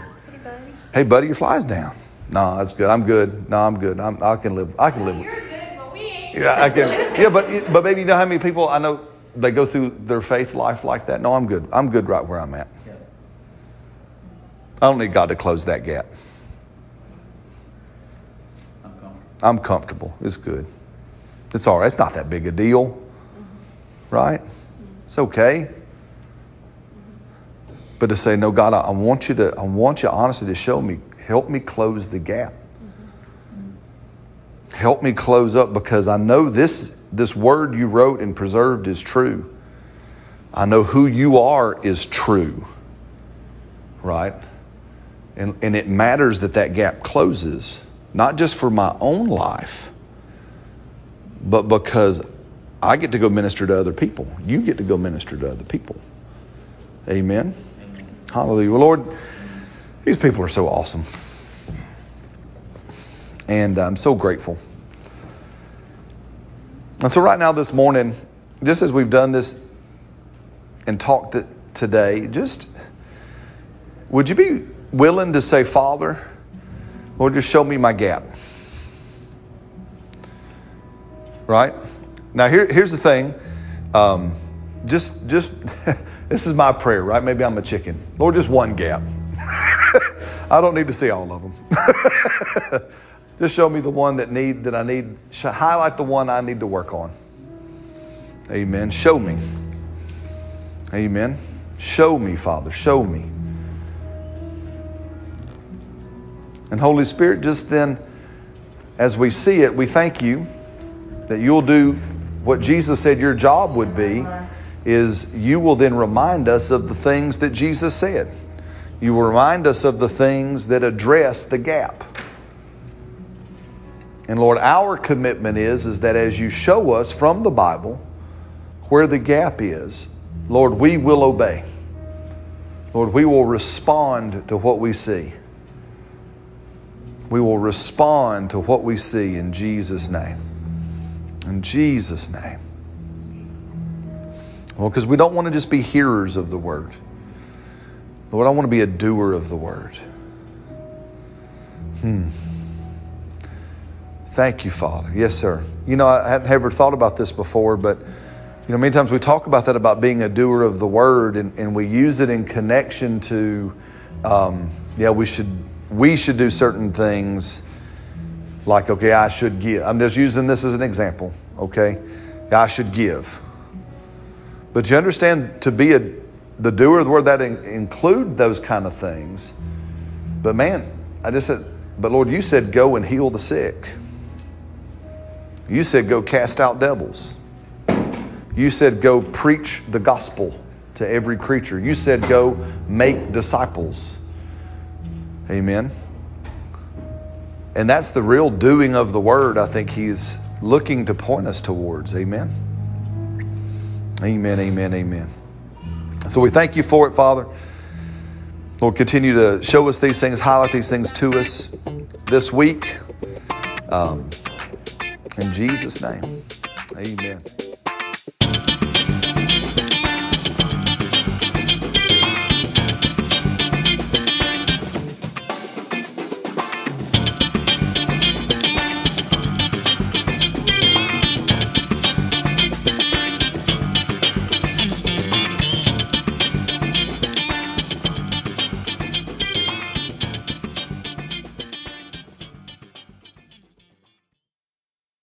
Hey, buddy, your fly's down. No, that's good. I'm good. No, I'm good. I'm, I can live. I can live. You're good, but we ain't. Yeah, I can. Yeah, but but maybe you know how many people I know they go through their faith life like that. No, I'm good. I'm good right where I'm at. I don't need God to close that gap. I'm comfortable. I'm comfortable. It's good. It's all right. It's not that big a deal, right? It's okay. But to say, no, God, I, I want you to, I want you honestly to show me, help me close the gap. Help me close up because I know this, this word you wrote and preserved is true. I know who you are is true. Right? And, and it matters that that gap closes, not just for my own life, but because I get to go minister to other people. You get to go minister to other people. Amen. Amen. Hallelujah. Well, Lord, these people are so awesome. And I'm so grateful. And so, right now, this morning, just as we've done this and talked today, just would you be willing to say, Father, Lord, just show me my gap? Right? Now, here, here's the thing. Um, just, just, this is my prayer, right? Maybe I'm a chicken. Lord, just one gap. I don't need to see all of them. just show me the one that need that I need. Highlight the one I need to work on. Amen. Show me. Amen. Show me, Father. Show me. And Holy Spirit, just then, as we see it, we thank you that you'll do what Jesus said your job would be is you will then remind us of the things that Jesus said. You will remind us of the things that address the gap. And Lord, our commitment is, is that as you show us from the Bible where the gap is, Lord, we will obey. Lord, we will respond to what we see. We will respond to what we see in Jesus' name. In Jesus' name. Well, because we don't want to just be hearers of the word. Lord, I want to be a doer of the word. Hmm. Thank you, Father. Yes, sir. You know, I hadn't ever thought about this before, but you know, many times we talk about that about being a doer of the word, and, and we use it in connection to, um, yeah, we should we should do certain things, like okay, I should give. I'm just using this as an example. Okay, I should give. But you understand to be a the doer of the word that in, include those kind of things. But man, I just said, but Lord, you said go and heal the sick. You said go cast out devils. You said go preach the gospel to every creature. You said go make disciples. Amen. And that's the real doing of the word I think he's looking to point us towards. Amen. Amen, amen, amen. So we thank you for it, Father. Lord, continue to show us these things, highlight these things to us this week. Um, in Jesus' name, amen.